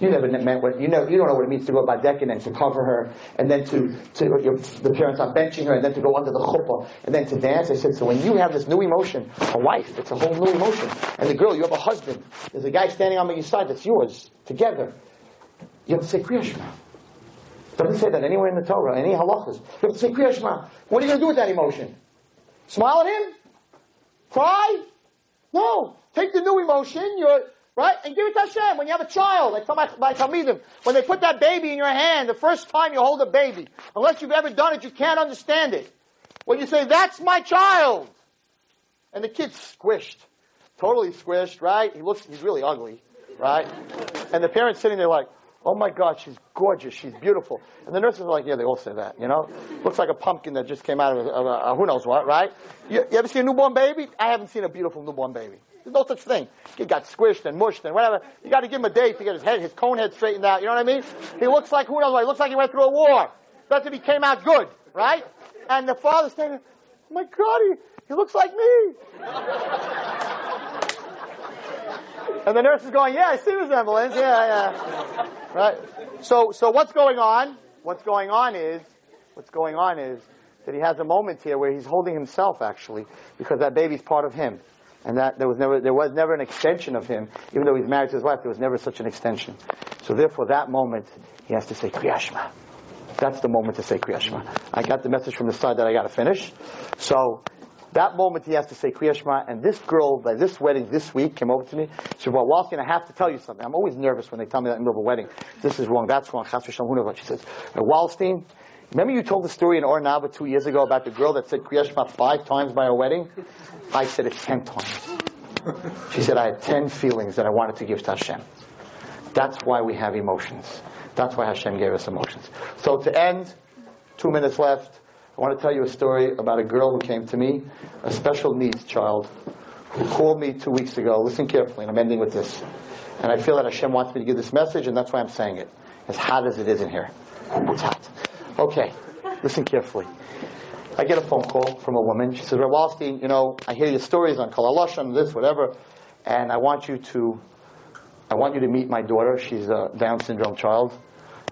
You never meant what you know. You don't know what it means to go by deck and to cover her, and then to to your, the parents are benching her, and then to go under the chuppah, and then to dance. I said, so when you have this new emotion, a wife, it's a whole new emotion, and the girl, you have a husband. There's a guy standing on your side that's yours together. You have to say Kriyashma. Doesn't say that anywhere in the Torah, any halachas. You have to say Kriya Shema. What are you going to do with that emotion? Smile at him? Cry? No. Take the new emotion, you're, right, and give it to Hashem. When you have a child, like some my Talmidim, when they put that baby in your hand, the first time you hold a baby, unless you've ever done it, you can't understand it. When you say, that's my child, and the kid's squished, totally squished, right? He looks, he's really ugly, right? And the parent's sitting there like, Oh my God, she's gorgeous. She's beautiful. And the nurses are like, yeah, they all say that, you know? Looks like a pumpkin that just came out of, a, of a, who knows what, right? You, you, ever see a newborn baby? I haven't seen a beautiful newborn baby. There's no such thing. He got squished and mushed and whatever. You got to give him a day to get his head, his cone head straightened out. You know what I mean? He looks like who knows what. He looks like he went through a war. That's if he came out good, right? And the father's saying, oh my God, he, he looks like me. And the nurse is going, yeah, I see resemblance. Yeah, yeah. Right? So, so what's going on? What's going on is, what's going on is that he has a moment here where he's holding himself actually, because that baby's part of him. And that there was never, there was never an extension of him. Even though he's married to his wife, there was never such an extension. So therefore that moment, he has to say Kriyashma. That's the moment to say Kriyashma. I got the message from the side that I gotta finish. So, that moment he has to say Kriyashma, and this girl by this wedding this week came over to me. She said, well, Wallerstein, I have to tell you something. I'm always nervous when they tell me that in the middle of a wedding. This is wrong, that's wrong, Chas Who knows what? She says, Wallerstein, remember you told the story in Or Naava two years ago about the girl that said Kriya Shema five times by her wedding? I said it ten times. She said, I had ten feelings that I wanted to give to Hashem. That's why we have emotions. That's why Hashem gave us emotions. So to end, two minutes left. I want to tell you a story about a girl who came to me, a special needs child, who called me two weeks ago. Listen carefully, and I'm ending with this. And I feel that Hashem wants me to give this message, and that's why I'm saying it. As hot as it is in here. It's hot. Okay, listen carefully. I get a phone call from a woman. She says, Rav Wallerstein, you know, I hear your stories on Kol Halashon, this, whatever, and I want you to, I want you to meet my daughter. She's a Down syndrome child,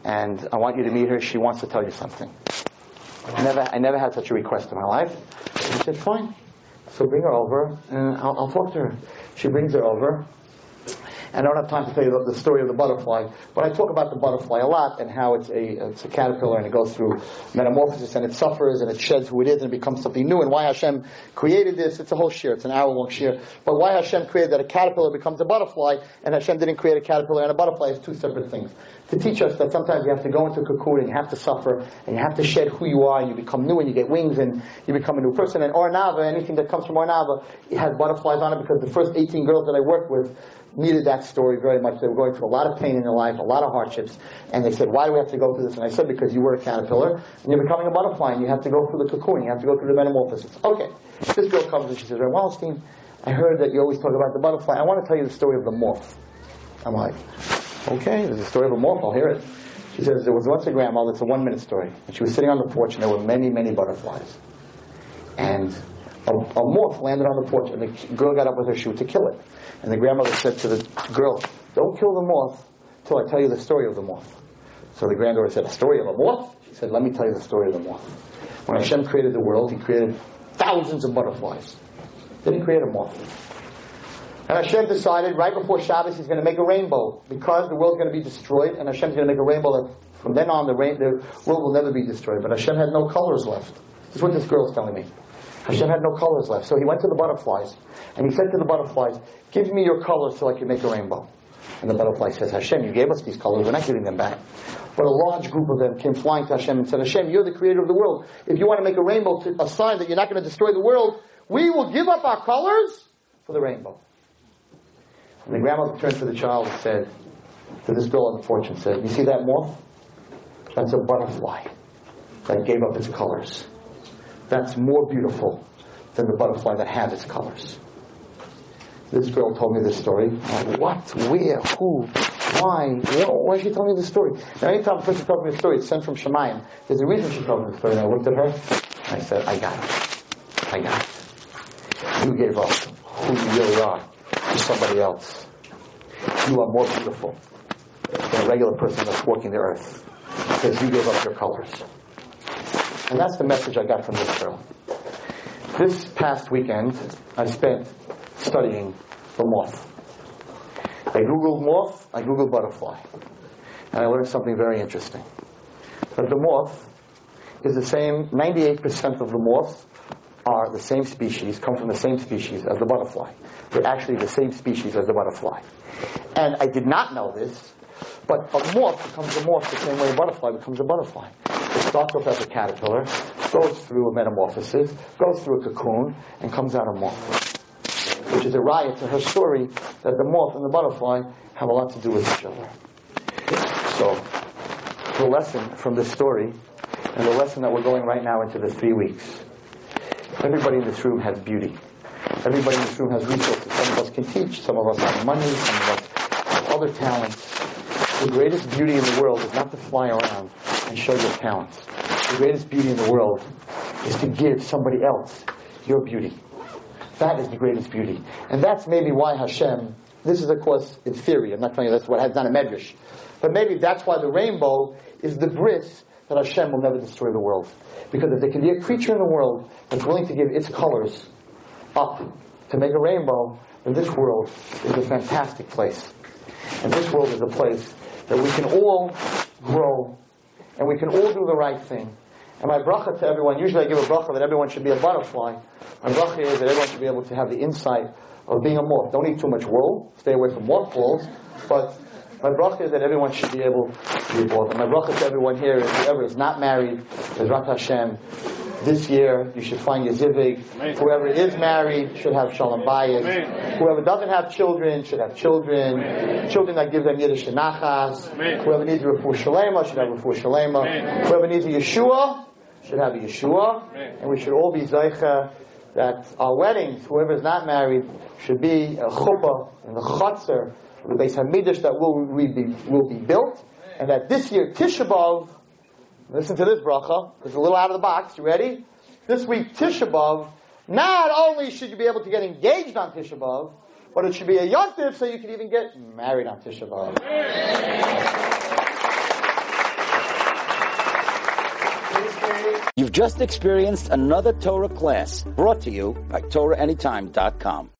and I want you to meet her. She wants to tell you something. I never, I never had such a request in my life. I said, fine. So bring her over, and I'll, I'll talk to her. She brings her over, I don't have time to tell you the, story of the butterfly, but I talk about the butterfly a lot and how it's a, it's a caterpillar and it goes through metamorphosis and it suffers and it sheds who it is and it becomes something new and why Hashem created this. It's a whole shiur. It's an hour long shiur. But why Hashem created that a caterpillar becomes a butterfly and Hashem didn't create a caterpillar and a butterfly is two separate things. To teach us that sometimes you have to go into a cocoon and you have to suffer and you have to shed who you are and you become new and you get wings and you become a new person. And Or Naava, anything that comes from Or Naava, it has butterflies on it because the first 18 girls that I worked with, needed that story very much. They were going through a lot of pain in their life, a lot of hardships, and they said, "Why do we have to go through this?" And I said, "Because you were a caterpillar, and you're becoming a butterfly, and you have to go through the cocoon, you have to go through the metamorphosis." Okay, this girl comes and she says, "Ray Wallerstein, I heard that you always talk about the butterfly. I want to tell you the story of the moth." I'm like, "Okay, there's a story of a moth. I'll hear it." She says, "There was once a grandmother. It's a one-minute story, and she was sitting on the porch, and there were many, many butterflies, and." A, a moth landed on the porch, and the girl got up with her shoe to kill it. And the grandmother said to the girl, Don't kill the moth till I tell you the story of the moth. So the granddaughter said, A story of a moth? She said, Let me tell you the story of the moth. When Hashem created the world, He created thousands of butterflies. Didn't create a moth. And Hashem decided right before Shabbos He's going to make a rainbow because the world's going to be destroyed, and Hashem's going to make a rainbow that from then on the, rain, the world will never be destroyed. But Hashem had no colors left. This is what this girl's telling me. Hashem had no colors left. So he went to the butterflies and he said to the butterflies, Give me your colors so I can make a rainbow. And the butterfly says, Hashem, you gave us these colors, we're not giving them back. But a large group of them came flying to Hashem and said, Hashem, you're the creator of the world. If you want to make a rainbow, to, a sign that you're not going to destroy the world, we will give up our colors for the rainbow. And the grandmother turned to the child and said, to this girl on the and said, You see that moth? That's a butterfly that gave up its colors that's more beautiful than the butterfly that has its colors. This girl told me this story. What? Where? Who? Why? Why is she telling me this story? Now, anytime a person tells me a story, it's sent from Shamayim. There's a reason she told me the story. And I looked at her, and I said, I got it. I got it. You gave up who you really are to somebody else. You are more beautiful than a regular person that's walking the earth because you gave up your colors. And that's the message I got from this girl. This past weekend, I spent studying the moth. I googled moth, I googled butterfly. And I learned something very interesting. That the moth is the same, 98% of the moths are the same species, come from the same species as the butterfly. They're actually the same species as the butterfly. And I did not know this, but a moth becomes a moth the same way a butterfly becomes a butterfly. Starts off as a caterpillar, goes through a metamorphosis, goes through a cocoon, and comes out a moth. Which is a riot to her story that the moth and the butterfly have a lot to do with each other. So, the lesson from this story, and the lesson that we're going right now into the three weeks, everybody in this room has beauty. Everybody in this room has resources. Some of us can teach, some of us have money, some of us have other talents. The greatest beauty in the world is not to fly around and show your talents. The greatest beauty in the world is to give somebody else your beauty. That is the greatest beauty. And that's maybe why Hashem, this is of course in theory, I'm not telling you that's what has done a medrash, but maybe that's why the rainbow is the bris that Hashem will never destroy the world. Because if there can be a creature in the world that's willing to give its colors up to make a rainbow, then this world is a fantastic place. And this world is a place that we can all grow and we can all do the right thing. And my bracha to everyone, usually I give a bracha that everyone should be a butterfly. My bracha is that everyone should be able to have the insight of being a moth. Don't eat too much wool. Stay away from mothballs. But my bracha is that everyone should be able to be a moth. And my bracha to everyone here is whoever is not married, is Rat Hashem, this year, you should find your zivug. Whoever is married should have shalom bayis. Whoever doesn't have children should have children. Amen. Children that give them yiddish nachas. Whoever needs a refu shalema should have a refu shalema. Whoever needs a Yeshua should have a Yeshua. And we should all be zeicha that our weddings, whoever is not married, should be a chuppah and the chutzner, the Beis Hamikdash that will be, will be built, and that this year Tisha B'av Listen to this bracha. It's a little out of the box. You ready? This week, Tisha B'Av, not only should you be able to get engaged on Tisha B'Av, but it should be a yontif so you can even get married on Tisha B'Av. You've just experienced another Torah class brought to you by TorahAnytime.com.